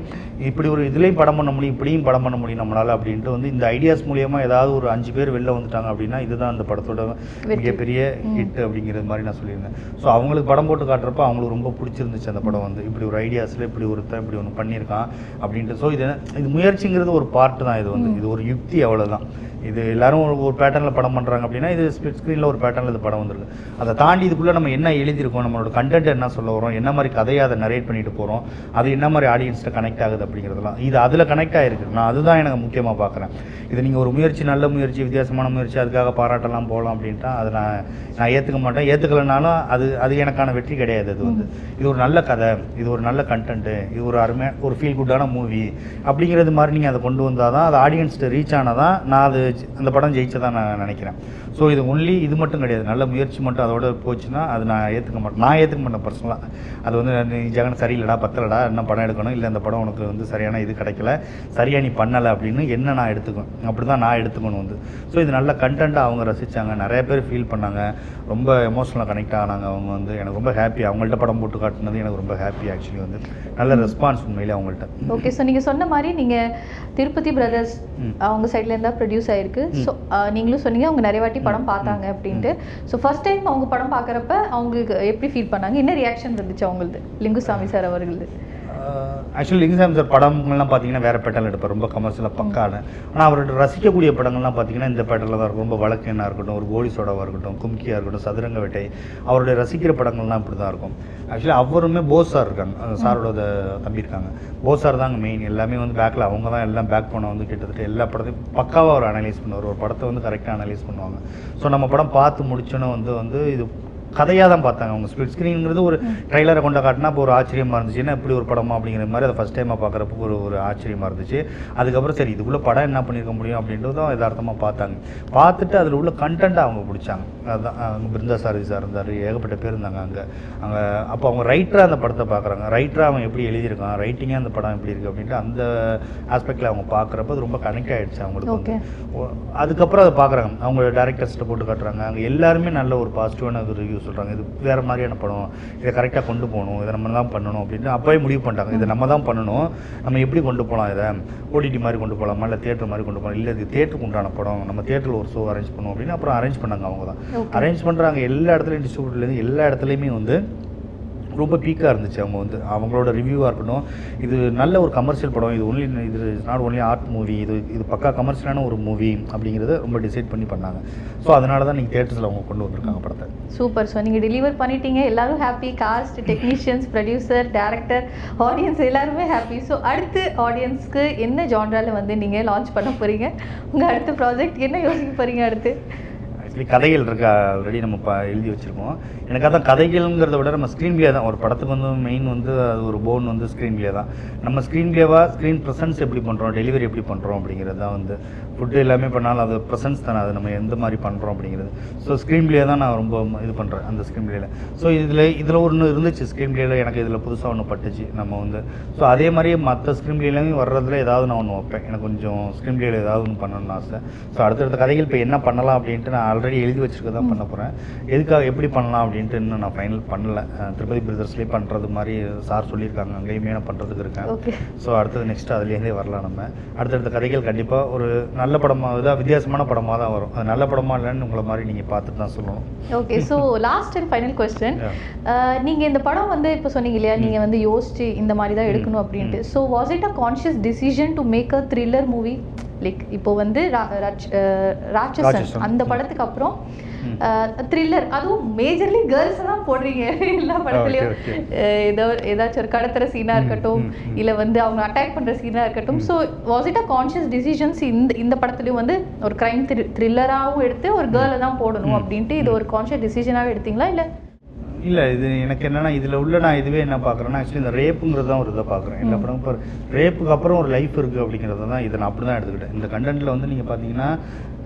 இப்படி ஒரு இதுலேயும் படம் பண்ண முடியும் இப்படியும் படம் பண்ண முடியும் நம்மளால் அப்படின்ட்டு வந்து இந்த ஐடியாஸ் மூலியமாக ஏதாவது ஒரு அஞ்சு பேர் வெளில வந்துட்டாங்க அப்படின்னா இதுதான் அந்த படத்தோட மிகப்பெரிய ஹிட் அப்படிங்கிறது மாதிரி நான் சொல்லியிருந்தேன். ஸோ அவங்களுக்கு படம் போட்டு காட்டுறப்ப அவங்களுக்கு ரொம்ப பிடிச்சிருந்துச்சு அந்த படம் வந்து. இப்படி ஒரு ஐடியாஸில் இப்படி ஒருத்தன் இப்படி ஒன்று பண்ணியிருக்கான் அப்படின்ட்டு. ஸோ இது இது முயற்சிங்கிறது ஒரு பார்ட் தான் இது வந்து. இது ஒரு யுக்தி அவ்வளவுதான். இது எல்லாரும் ஒரு பேட்டர்னில் படம் பண்ணுறாங்க அப்படின்னா இது ஸ்பிட் ஸ்க்ரீனில் ஒரு பேட்டர்னில் இது படம் வந்துருக்கு அதை தாண்டி இதுக்குள்ளே நம்ம என்ன எழுதியிருக்கோம் நம்மளோட கண்டென்ட் என்ன சொல்ல வரோம் என்ன மாதிரி கதையை அதை நரேட் பண்ணிட்டு போகிறோம் அது என்ன மாதிரி ஆடியன்ஸ்ட்டு கனெக்ட் ஆகுது அப்படிங்கிறதுலாம் இது அதில் கனெக்ட் ஆகிருக்கு நான் அதுதான் எனக்கு முக்கியமாக பார்க்குறேன் இது நீங்கள் ஒரு முயற்சி நல்ல முயற்சி வித்தியாசமான முயற்சி அதுக்காக பாராட்டலாம் போகலாம் அப்படின்ட்டா அதை நான் நான் ஏற்றுக்க மாட்டேன். ஏற்றுக்கலனாலும் அது அது எனக்கான வெற்றி கிடையாது அது வந்து. இது ஒரு நல்ல கதை இது ஒரு நல்ல கண்டென்ட்டு இது ஒரு அருமையான ஒரு ஃபீல் குட்டான மூவி அப்படிங்கிறது மாதிரி நீங்கள் அதை கொண்டு வந்தால் தான் அது ஆடியன்ஸ்ட்டு ரீச் ஆனால் தான் நான் அது அந்த படம் ஜெயிச்சதா நான் நினைக்கிறேன். ஸோ இது ஒன்லி இது மட்டும் கிடையாது. நல்ல முயற்சி மட்டும் அதோட போச்சுன்னா அது நான் ஏற்றுக்க மாட்டேன் நான் ஏற்றுக்க மாட்டேன் பர்சனலாக அது வந்து நீ ஜெகன் சரியில்லடா பத்தலடா என்ன படம் எடுக்கணும் இல்லை அந்த படம் உனக்கு வந்து சரியான இது கிடைக்கல சரியாக நீ பண்ணலை அப்படின்னு என்ன நான் எடுத்துக்குவேன்? அப்படி தான் நான் எடுத்துக்கணும் வந்து. ஸோ இது நல்ல கண்டென்ட்டாக அவங்க ரசித்தாங்க நிறைய பேர் ஃபீல் பண்ணாங்க. ரொம்ப எமோஷனலாக கனெக்ட் ஆனாங்க அவங்க வந்து. எனக்கு ரொம்ப ஹாப்பி அவங்கள்ட்ட படம் போட்டு காட்டுனது எனக்கு ரொம்ப ஹாப்பி ஆக்சுவலி வந்து. நல்ல ரெஸ்பான்ஸ் உண்மையிலே அவங்கள்ட்ட. ஓகே ஸோ நீங்கள் சொன்ன மாதிரி நீங்கள் திருப்பதி பிரதர்ஸ். அவங்க சைட்ல இருந்தா ப்ரொடியூஸ் ஆயிருக்கு ஸோ நீங்களும் சொன்னீங்க அவங்க நிறைய வாட்டி படம் பார்த்தாங்க அப்படின்ட்டு. ஸோ ஃபர்ஸ்ட் டைம் அவங்க படம் பார்க்குறப்ப அவங்களுக்கு எப்படி ஃபீல் பண்ணாங்க? என்ன ரியாக்ஷன் இருந்துச்சு அவங்களுது? லிங்குசாமி சார் அவர்களது. ஆக்சுவலி லிங்குசாமி சார் படங்கள்லாம் பார்த்தீங்கன்னா வேறு பேட்டர்ல எடுப்பார். ரொம்ப கமர்ஷியலாக பக்கான ஆனால் அவரோட ரசிக்கக்கூடிய படங்கள்லாம் பார்த்தீங்கன்னா இந்த பேட்டர்ல தான் இருக்கும். ரொம்ப வழக்கெண்ணா இருக்கட்டும் ஒரு கோலி சோடாவாக இருக்கட்டும் கும்கியாக இருக்கட்டும் சதுரங்க வேட்டை அவருடைய ரசிக்கிற படங்கள்லாம் இப்படி தான் இருக்கும். ஆக்சுவலி அவருமே போஸ் சார் இருக்காங்க. அந்த சாரோட தம்பி இருக்காங்க. போஸ் சார் தாங்க மெயின் எல்லாமே வந்து பேக்கில் அவங்க தான் எல்லாம் பேக் பண்ண வந்து கிட்டத்தட்ட எல்லா படத்தையும் பக்காவாக அவர் அனலைஸ் பண்ணுவார். ஒரு படத்தை வந்து கரெக்டாக அனலைஸ் பண்ணுவாங்க. ஸோ நம்ம படம் பார்த்து முடிச்சோன்னே வந்து வந்து இது கதையாக தான் பார்த்தாங்க அவங்க ஸ்பிளிட் ஸ்க்ரீனுங்கிறது ஒரு ட்ரைலரை கொண்டு காட்டினா இப்போ ஒரு ஆச்சரியமாக இருந்துச்சு. என்ன இப்படி ஒரு படமா அப்படிங்கிற மாதிரி அதை ஃபஸ்ட் டைமாக பார்க்குறப்போ ஒரு ஒரு ஆச்சரியமாக இருந்துச்சு. அதுக்கப்புறம் சரி இதுக்குள்ளே படம் என்ன பண்ணியிருக்க முடியும் அப்படின்றதும் யதார்த்தமாக பார்த்தாங்க. பார்த்துட்டு அதில் உள்ள கண்டென்ட்டை அவங்க பிடிச்சாங்க. அதுதான் அங்கே பிருந்தா சாரதி சார் இருந்தார். ஏகப்பட்ட பேர் இருந்தாங்க அங்கே. அங்கே அப்போ அவங்க ரைட்டராக அந்த படத்தை பார்க்குறாங்க. ரைட்டராக அவன் எப்படி எழுதியிருக்கான்? ரைட்டிங்காக அந்த படம் எப்படி இருக்குது அப்படின்ட்டு அந்த ஆஸ்பெக்டில் அவங்க பார்க்குறப்ப அது ரொம்ப கனெக்ட் ஆகிடுச்சு அவங்களுக்கு அதுக்கப்புறம் அதை பார்க்குறாங்க. அவங்க டேரக்டர்ஸ்கிட்ட போட்டு காட்டுறாங்க. அங்கே எல்லாருமே நல்ல ஒரு பாசிட்டிவான ஒரு ரிவ்யூ சொல்கிறாங்க இது வேறு மாதிரியான படம். இதை கரெக்டாக கொண்டு போகணும். இதை நம்ம தான் பண்ணணும் அப்படின்னு அப்போயே முடிவு பண்ணிட்டாங்க. இதை நம்ம தான் பண்ணணும். நம்ம எப்படி கொண்டு போகலாம் இதை? ஓடிடி மாதிரி கொண்டு போகலாமா இல்லை தேட்டர் மாதிரி கொண்டு போகலாம் இல்லை இது தேட்டருக்கு உண்டான படம். நம்ம தேட்டரில் ஒரு ஷோ அரேஞ்ச் பண்ணுவோம் அப்படின்னு அப்புறம் அரேஞ்ச் பண்ணாங்க அவங்க தான். அரேஞ்ச் பண்ணுறாங்க எல்லா இடத்துலையும் டிஸ்ட்ரிபியூட்டர்லேருந்து எல்லா இடத்துலையுமே வந்து ரொம்ப பீக்காக இருந்துச்சு. அவங்க வந்து அவங்களோட ரிவ்யூவாக இருக்கட்டும் இது நல்ல ஒரு கமர்ஷியல் படம். இது ஒன்லி இது நாட் ஒன்லி ஆர்ட் மூவி இது இது பக்கா கமர்ஷியலான ஒரு மூவி அப்படிங்கிறத ரொம்ப டிசைட் பண்ணி பண்ணாங்க. ஸோ அதனால தான் நீங்கள் தேட்டர்ஸில் அவங்க கொண்டு வந்திருக்காங்க படத்தை. சூப்பர் ஸோ நீங்கள் டெலிவர் பண்ணிட்டீங்க. எல்லாரும் happy cast technicians producer director audience எல்லாருமே ஹாப்பி ஸோ அடுத்து ஆடியன்ஸ்க்கு என்ன ஜான்ரால வந்து நீங்கள் லான்ச் பண்ண போகிறீங்க உங்கள் அடுத்த ப்ராஜெக்ட் என்ன யோசிக்க போகிறீங்க அடுத்து? ஆக்சுவலி கதைகள் இருக்கா ஆல்ரெடி நம்ம ப எழுதி வச்சுருக்கோம். எனக்கு அதான் கதைகள்ங்கிறத விட நம்ம ஸ்க்ரீன் பிளே தான். ஒரு படத்துக்கு வந்து மெயின் வந்து அது ஒரு போன் வந்து ஸ்க்ரீன் பிளே தான். நம்ம ஸ்க்ரீன் பிளேவாக ஸ்க்ரீன் ப்ரெசன்ஸ் எப்படி பண்ணுறோம் டெலிவரி எப்படி பண்ணுறோம் அப்படிங்கிறது தான் வந்து ஃபுட்டு எல்லாமே பண்ணாலும் அது ப்ரெசன்ஸ் தானே அது நம்ம எந்த மாதிரி பண்ணுறோம் அப்படிங்கிறது. ஸோ ஸ்க்ரீன் பிளே தான் நான் ரொம்ப இது பண்ணுறேன் அந்த ஸ்க்ரீன் பிளேல ஸோ இதில் இதில் ஒன்று இருந்துச்சு ஸ்க்ரீன் பிளேல எனக்கு இதில் புதுசாக ஒன்று பட்டுச்சு நம்ம வந்து. ஸோ அதே மாதிரியே மற்ற ஸ்க்ரீன் பிளேலையும் வர்றதுல ஏதாவது நான் ஒன்று வைப்பேன். எனக்கு கொஞ்சம் ஸ்க்ரீன் பிளேல ஏதாவது ஒன்று பண்ணணும்னு ஆசை. ஸோ அடுத்தடுத்த கதைகள் இப்போ என்ன பண்ணலாம் அப்படின்ட்டு நான் ஆல்ரெடி எழுதி வச்சிருக்க தான் பண்ண போகிறேன் எதுக்காக எப்படி பண்ணலாம் அப்படின்ட்டு இன்னும் நான் ஃபைனல் பண்ணல. திருப்பதி பிரதர்ஸ்லேயே பண்ணுறது மாதிரி சார் சொல்லியிருக்காங்க. அங்கேயுமே நான் பண்ணுறதுக்கு இருக்கேன். ஸோ அடுத்தது நெக்ஸ்ட் அதுலேருந்தே வரலாம் நம்ம. அடுத்தடுத்த கதைகள் கண்டிப்பாக ஒரு நல்ல படமாக இதாக வித்தியாசமான படமாக தான் வரும். அது நல்ல படமா இல்லைன்னு உங்களை மாதிரி நீங்கள் பார்த்துட்டு தான் சொல்லணும். Okay. So last and final question Yeah. நீங்க இந்த படம் வந்து இப்போ சொன்னீங்க இல்லையா? நீங்க வந்து யோசிச்சு இந்த மாதிரி தான் எடுக்கணும் அப்படின்ட்டு. So was it a conscious decision to make a thriller movie like இப்போ வந்து ராட்சசன். அந்த. படத்துக்கு அப்புறம். த்ரில்லர் அதுவும் மேஜர்லி கேர்ள்ஸ் தான் போடுறீங்க. எல்லா படத்துலயும். ஏதோ ஏதாச்சும் ஒரு கடத்துற சீனா இருக்கட்டும். இல்ல வந்து அவங்க அட்டாக் பண்ற சீனா இருக்கட்டும். So was it a conscious decisions இந்த இந்த படத்துலயும் வந்து ஒரு கிரைம் த்ரில்லராகவும் எடுத்து ஒரு கேர்ளை தான் போடணும் அப்படின்ட்டு இது ஒரு கான்ஷியஸ் டிசிஷனாவே எடுத்தீங்களா? இல்ல இல்லை இது எனக்கு என்னன்னா இதில் உள்ள நான் இதுவே என்ன பார்க்குறேன்னா ஆக்சுவலி இந்த ரேப்புங்கிறது தான் ஒரு இதை பார்க்குறேன் எல்லா படம் இப்போ ரேப்புக்கு அப்புறம் ஒரு லைஃப் இருக்குது அப்படிங்கிறது தான் இதை நான் அப்படி தான் எடுத்துக்கிட்டேன். இந்த கண்டென்ட்டில் வந்து நீங்கள் பார்த்தீங்கன்னா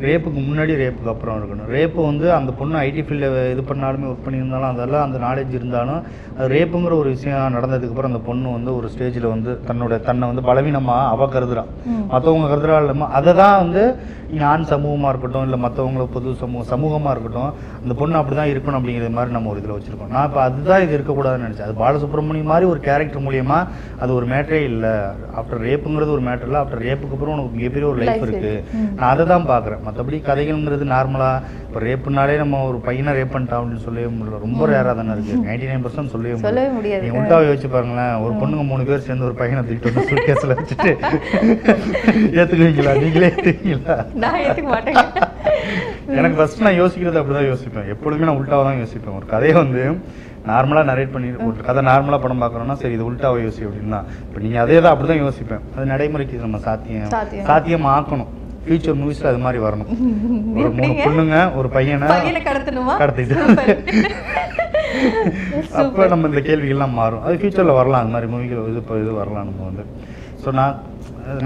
ரேப்புக்கு முன்னாடி ரேப்புக்கு அப்புறம் இருக்கணும். ரேப்பு வந்து அந்த பொண்ணு ஐடி ஃபீல்டில் இது பண்ணாலுமே ஒர்க் பண்ணியிருந்தாலும் அதெல்லாம் அந்த நாலேஜ் இருந்தாலும் அது ரேப்புங்கிற ஒரு விஷயம் நடந்ததுக்கப்புறம் அந்த பொண்ணு வந்து ஒரு ஸ்டேஜில் வந்து தன்னோட தன்னை வந்து பலவீனமாக அவ கருதுறான். மற்றவங்க கருதுறா இல்லாமல் அதை தான் வந்து ஆண் சமூகமாக இருக்கட்டும் இல்லை மற்றவங்கள பொது சமூக சமூகமாக இருக்கட்டும் அந்த பொண்ணு அப்படி தான் இருக்கணும் அப்படிங்கிறது மாதிரி நம்ம ஒரு இதில் வச்சுருக்கோம். நான் இப்போ அதுதான் இது இருக்கக்கூடாதுன்னு நினச்சேன். அது பாலசுப்ரமணியம் மாதிரி ஒரு கேரக்டர் மூலியமா அது ஒரு மேட்டரே இல்லை. ஆஃப்டர் ரேப்புங்கிறது ஒரு மேட்டர் இல்லை. ஆஃப்டர் ரேப்புக்கு அப்புறம் உனக்கு மிகப்பெரிய ஒரு லைஃப் இருக்கு. இருக்குது. நான் அதை தான் பார்க்குறேன் மற்றபடி கதைகள்ங்கிறது நார்மலாக இப்போ ரேப்புனாலே நம்ம ஒரு பையனை ரேப் பண்ணிட்டான் அப்படின்னு சொல்லவே முடியல. ரொம்ப ரேராக தானே இருக்குது நைன்டி நைன் பர்சன்ட் சொல்லவே முடியாது. நீங்கள் உள்டாவை யோசிச்சு பாருங்களேன். ஒரு பொண்ணுங்க மூணு பேர் சேர்ந்து ஒரு பையனை தூக்கிட்டு வந்து சுட்கேஸில் வச்சுட்டு ஏற்றுக்குவீங்களா நீங்களே ஏற்றுவீங்களா நான் ஏத்துக்க மாட்டேங்க எனக்கு ஃபர்ஸ்ட் நான் யோசிக்கிறது அப்படிதான் யோசிப்பேன். எப்பொழுதுமே நான் உல்டாவை தான் யோசிப்பேன். ஒரு கதையை வந்து நார்மலாக நரேட் பண்ணி ஒரு கதை நார்மலாக படம் பார்க்குறோம்னா சரி இது உல்டாவை யோசி அப்படின்னா இப்போ நீங்கள் அதே தான் அப்படி தான் யோசிப்பேன். அது நடைமுறைக்கு நம்ம சாத்தியம். சாத்தியம். ஆக்கணும். ஃபியூச்சர் மூவிஸில் அது மாதிரி வரணும். ஒரு மூணு? பொண்ணுங்க ஒரு பையனை கடத்திட்டு. அப்போ. நம்ம இந்த கேள்விகள்லாம் மாறும். அது ஃபியூச்சரில் வரலாம். அந்த மாதிரி மூவிகள் இது இப்போ இது வரலாம் நம்ம வந்து. ஸோ நான்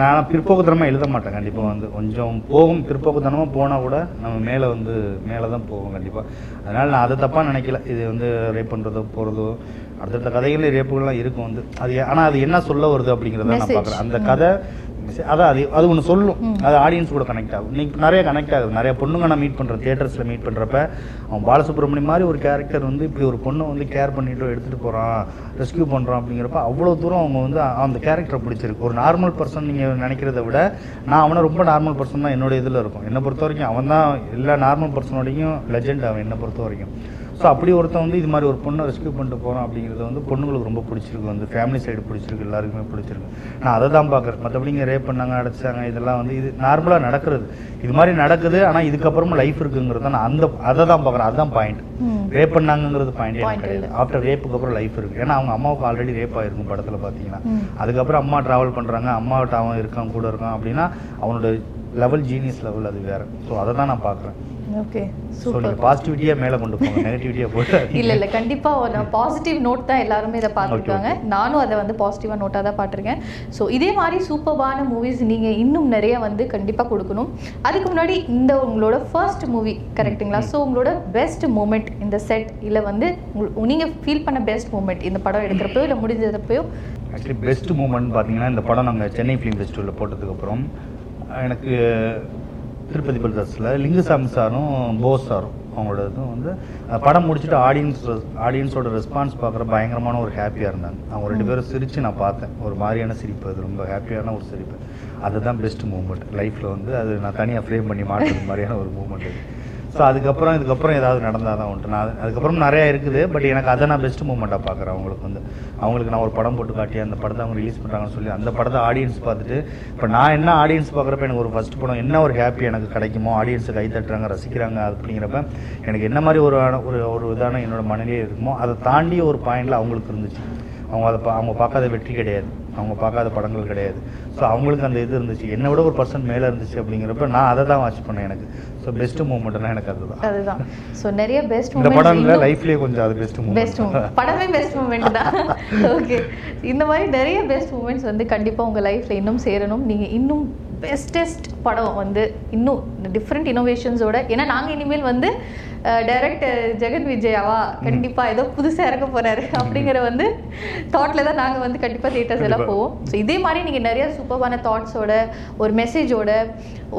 நான் பிற்போக்குத்தனமாக எழுத மாட்டேன் கண்டிப்பாக வந்து. கொஞ்சம் போகும் பிற்போக்குத்தனமாக போனால் கூட நம்ம மேலே வந்து மேலே தான் போகும் கண்டிப்பாக அதனால் நான் அதை தப்பாக நினைக்கல. இது வந்து ரேப் பண்ணுறதோ போகிறதோ அடுத்தடுத்த கதைகள் ரேப்புகள்லாம் இருக்கும் வந்து. அது ஆனால் அது என்ன சொல்ல வருது அப்படிங்கிறத நான். பார்க்குறேன். அந்த கதை அதான் அது அது ஒன்று சொல்லும். அது ஆடியன்ஸ் கூட கனெக்ட் ஆகும். இன்னைக்கு நிறைய கனெக்ட் ஆகுது. நிறைய பொண்ணுங்க நான் மீட் பண்ணுறேன் தியேட்டர்ஸில் மீட் பண்ணுறப்ப அவன் பாலசுப்ரமணியம் மாதிரி ஒரு கேரக்டர் வந்து இப்படி ஒரு பொண்ணை வந்து கேர் பண்ணிட்டு எடுத்துகிட்டு போகிறான் ரெஸ்க்யூ பண்ணுறான் அப்படிங்கிறப்ப அவ்வளோ தூரம் அவங்க வந்து அந்த கேரக்டரை பிடிச்சிருக்கு. ஒரு நார்மல் பர்சன் நீங்கள் நினைக்கிறத விட நான் அவனை ரொம்ப நார்மல் பர்சன் தான் என்னோட இதில் இருக்கும். என்னை பொறுத்த வரைக்கும் அவன் தான் எல்லா நார்மல் பர்சனோடையும் லெஜெண்ட் அவன் என்னை பொறுத்த வரைக்கும் ஸோ அப்படி ஒருத்தன் வந்து இது மாதிரி ஒரு பொண்ணை ரெஸ்க்யூ பண்ணிட்டு போகிறான் அப்படிங்கிறது வந்து பொண்ணுங்களுக்கு ரொம்ப பிடிச்சிருக்கு. வந்து ஃபேமிலி சைடு பிடிச்சிருக்கு எல்லாருக்குமே பிடிச்சிருக்கு. நான் அதை தான் பார்க்குறேன் மற்றபடி இங்கே ரேப் பண்ணாங்க அடைச்சாங்க இதெல்லாம் வந்து இது நார்மலாக நடக்கிறது. இது மாதிரி நடக்குது ஆனால் இதுக்கப்புறமும் லைஃப் இருக்குங்கிறத நான் அந்த அதை தான் பார்க்குறேன் அதுதான் பாயிண்ட். ரேப் பண்ணாங்கிறது பாயிண்ட் எனக்கு கிடையாது. ஆஃப்டர் ரேப்புக்கு அப்புறம் லைஃப் இருக்குது ஏன்னா அவங்க அம்மாவுக்கு ஆல்ரெடி ரேப் ஆயிருக்கும் படத்தில் பார்த்தீங்கன்னா. அதுக்கப்புறம் அம்மா ட்ராவல் பண்ணுறாங்க அம்மாவிட்ட அவன் இருக்கான் கூட இருக்கான் அப்படின்னா அவனோட லெவல் ஜீனியஸ் லெவல் அது வேறு. ஸோ அதை தான் நான் பார்க்குறேன் ஓகே ஸோ சூப்பர் நீங்கள் பாசிட்டிவிட்டியாக மேலே கொண்டு போங்க. நெகட்டிவிட்டியாக போட்டு இல்ல இல்ல கண்டிப்பா ஒரு பாசிட்டிவ் நோட் தான் எல்லாருமே இதை பார்த்துருக்காங்க. நானும் அதை வந்து பாசிட்டிவா நோட்டாக தான் பார்த்துருக்கேன். ஸோ இதே மாதிரி சூப்பர்பான மூவிஸ் நீங்க இன்னும் நிறைய வந்து கண்டிப்பா கொடுக்கணும். அதுக்கு முன்னாடி இந்த உங்களோட ஃபர்ஸ்ட் மூவி கரெக்ட்டுங்களா ஸோ உங்களோட பெஸ்ட் மூமெண்ட் இந்த செட் இல்ல வந்து உங்க- நீங்க ஃபீல் பண்ண பெஸ்ட் மூமெண்ட் இந்த படம் எடுக்கிறப்போ இல்ல முடிஞ்சதப்போ ஆக்சுவலி பெஸ்ட் மூமெண்ட் பார்த்தீங்கன்னா இந்த படம் நாங்கள் சென்னை ஃபிலிம் ஃபெஸ்டிவலில் போட்டதுக்கப்புறம் எனக்கு திருப்பதி பிரதர்ஸில் லிங்குசாமி சாரும் போஸ் சாரும் அவங்களோட இதுவும் வந்து படம் முடிச்சுட்டு ஆடியன்ஸ் ஆடியன்ஸோட ரெஸ்பான்ஸ் பார்க்குற பயங்கரமான ஒரு ஹாப்பியாக இருந்தாங்க. அவங்க ரெண்டு பேரும் சிரித்து நான் பார்த்தேன். ஒரு மாதிரியான சிரிப்பு. அது ரொம்ப ஹாப்பியான ஒரு சிரிப்பு. அதுதான் பெஸ்ட் மூமெண்ட் லைஃப்பில் வந்து அது நான் தனியாக ஃப்ரேம் பண்ணி மாட்டுறது மாதிரியான ஒரு மூமெண்ட் அது. ஸோ அதுக்கப்புறம் இதுக்கப்புறம் ஏதாவது நடந்தால் தான் உண்டு. நான் அதுக்கப்புறம் நிறையா இருக்குது பட் எனக்கு அதை நான் பெஸ்ட் மூமெண்ட்டாக பார்க்குறேன் அவங்களுக்கு வந்து. அவங்களுக்கு நான் ஒரு படம் போட்டு காட்டி அந்த படத்தை அவங்க ரிலீஸ் பண்ணுறாங்கன்னு சொல்லி அந்த படத்தை ஆடியன்ஸ் பார்த்துட்டு இப்போ நான் என்ன ஆடியன்ஸ் பார்க்குறப்ப எனக்கு ஒரு ஃபஸ்ட் படம் என்ன ஒரு ஹாப்பி எனக்கு கிடைக்குமோ ஆடியன்ஸை கை தட்டுறாங்க ரசிக்கிறாங்க அப்படிங்கிறப்ப எனக்கு என்ன மாதிரி ஒரு ஒரு ஒரு இதான என்னோட மனநிலையே இருக்குமோ அதை தாண்டி ஒரு பாயிண்டில் அவங்களுக்கு இருந்துச்சு. அவங்க அதை பா- அவங்க பார்க்காத வெற்றி கிடையாது. அவங்க பார்க்காத படங்கள் கிடையாது. ஸோ அவங்களுக்கு அந்த இது இருந்துச்சு. என்னை விட ஒரு பர்சன்ட் மேலே இருந்துச்சு அப்படிங்கிறப்ப நான் அதை தான் வாட்ச் பண்ணேன் எனக்கு. ஸோ பெஸ்ட் மூமெண்ட்னா எனக்கு அதுதான். அதுதான். ஸோ நிறைய பெஸ்ட் இந்த படம் இல்லை லைஃப்லேயே கொஞ்சம் அது பெஸ்ட் பெஸ்ட் படமே பெஸ்ட் மூமெண்ட் தான். ஓகே இந்த மாதிரி நிறைய பெஸ்ட் மூமெண்ட்ஸ் வந்து கண்டிப்பாக உங்கள் லைஃப்பில் இன்னும் சேரணும். நீங்கள் இன்னும் பெஸ்டஸ்ட் படம் வந்து இன்னும் டிஃப்ரெண்ட் இனோவேஷன்ஸோட ஏன்னா நாங்கள் இனிமேல் வந்து டைரக்டர் ஜெகன் விஜயாவா? கண்டிப்பாக ஏதோ புதுசாக இறக்க போகிறாரு அப்படிங்கிற வந்து தாட்டில் தான் நாங்கள் வந்து கண்டிப்பாக தியேட்டர்ஸ் எல்லாம். போவோம். ஸோ இதே மாதிரி நீங்கள் நிறைய சூப்பரான தாட்ஸோட ஒரு மெசேஜோட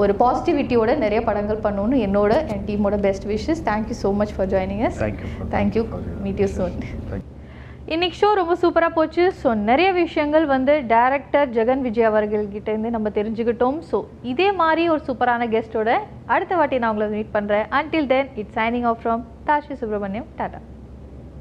ஒரு பாசிட்டிவிட்டியோட நிறைய படங்கள் பண்ணணும்னு என்னோட என் டீமோட best wishes thank you so much for joining us thank you meet you soon இன்றைக்கி ஷோ ரொம்ப சூப்பராக போச்சு. ஸோ நிறைய விஷயங்கள் வந்து டைரக்டர் ஜெகன் விஜய் அவர்கள்கிட்டேருந்து நம்ம தெரிஞ்சுக்கிட்டோம். ஸோ இதே மாதிரி ஒரு சூப்பரான கெஸ்ட்டோட அடுத்த வாட்டி நான் உங்களை மீட் பண்ணுறேன் until then it's signing off from Tashi Subramaniam tata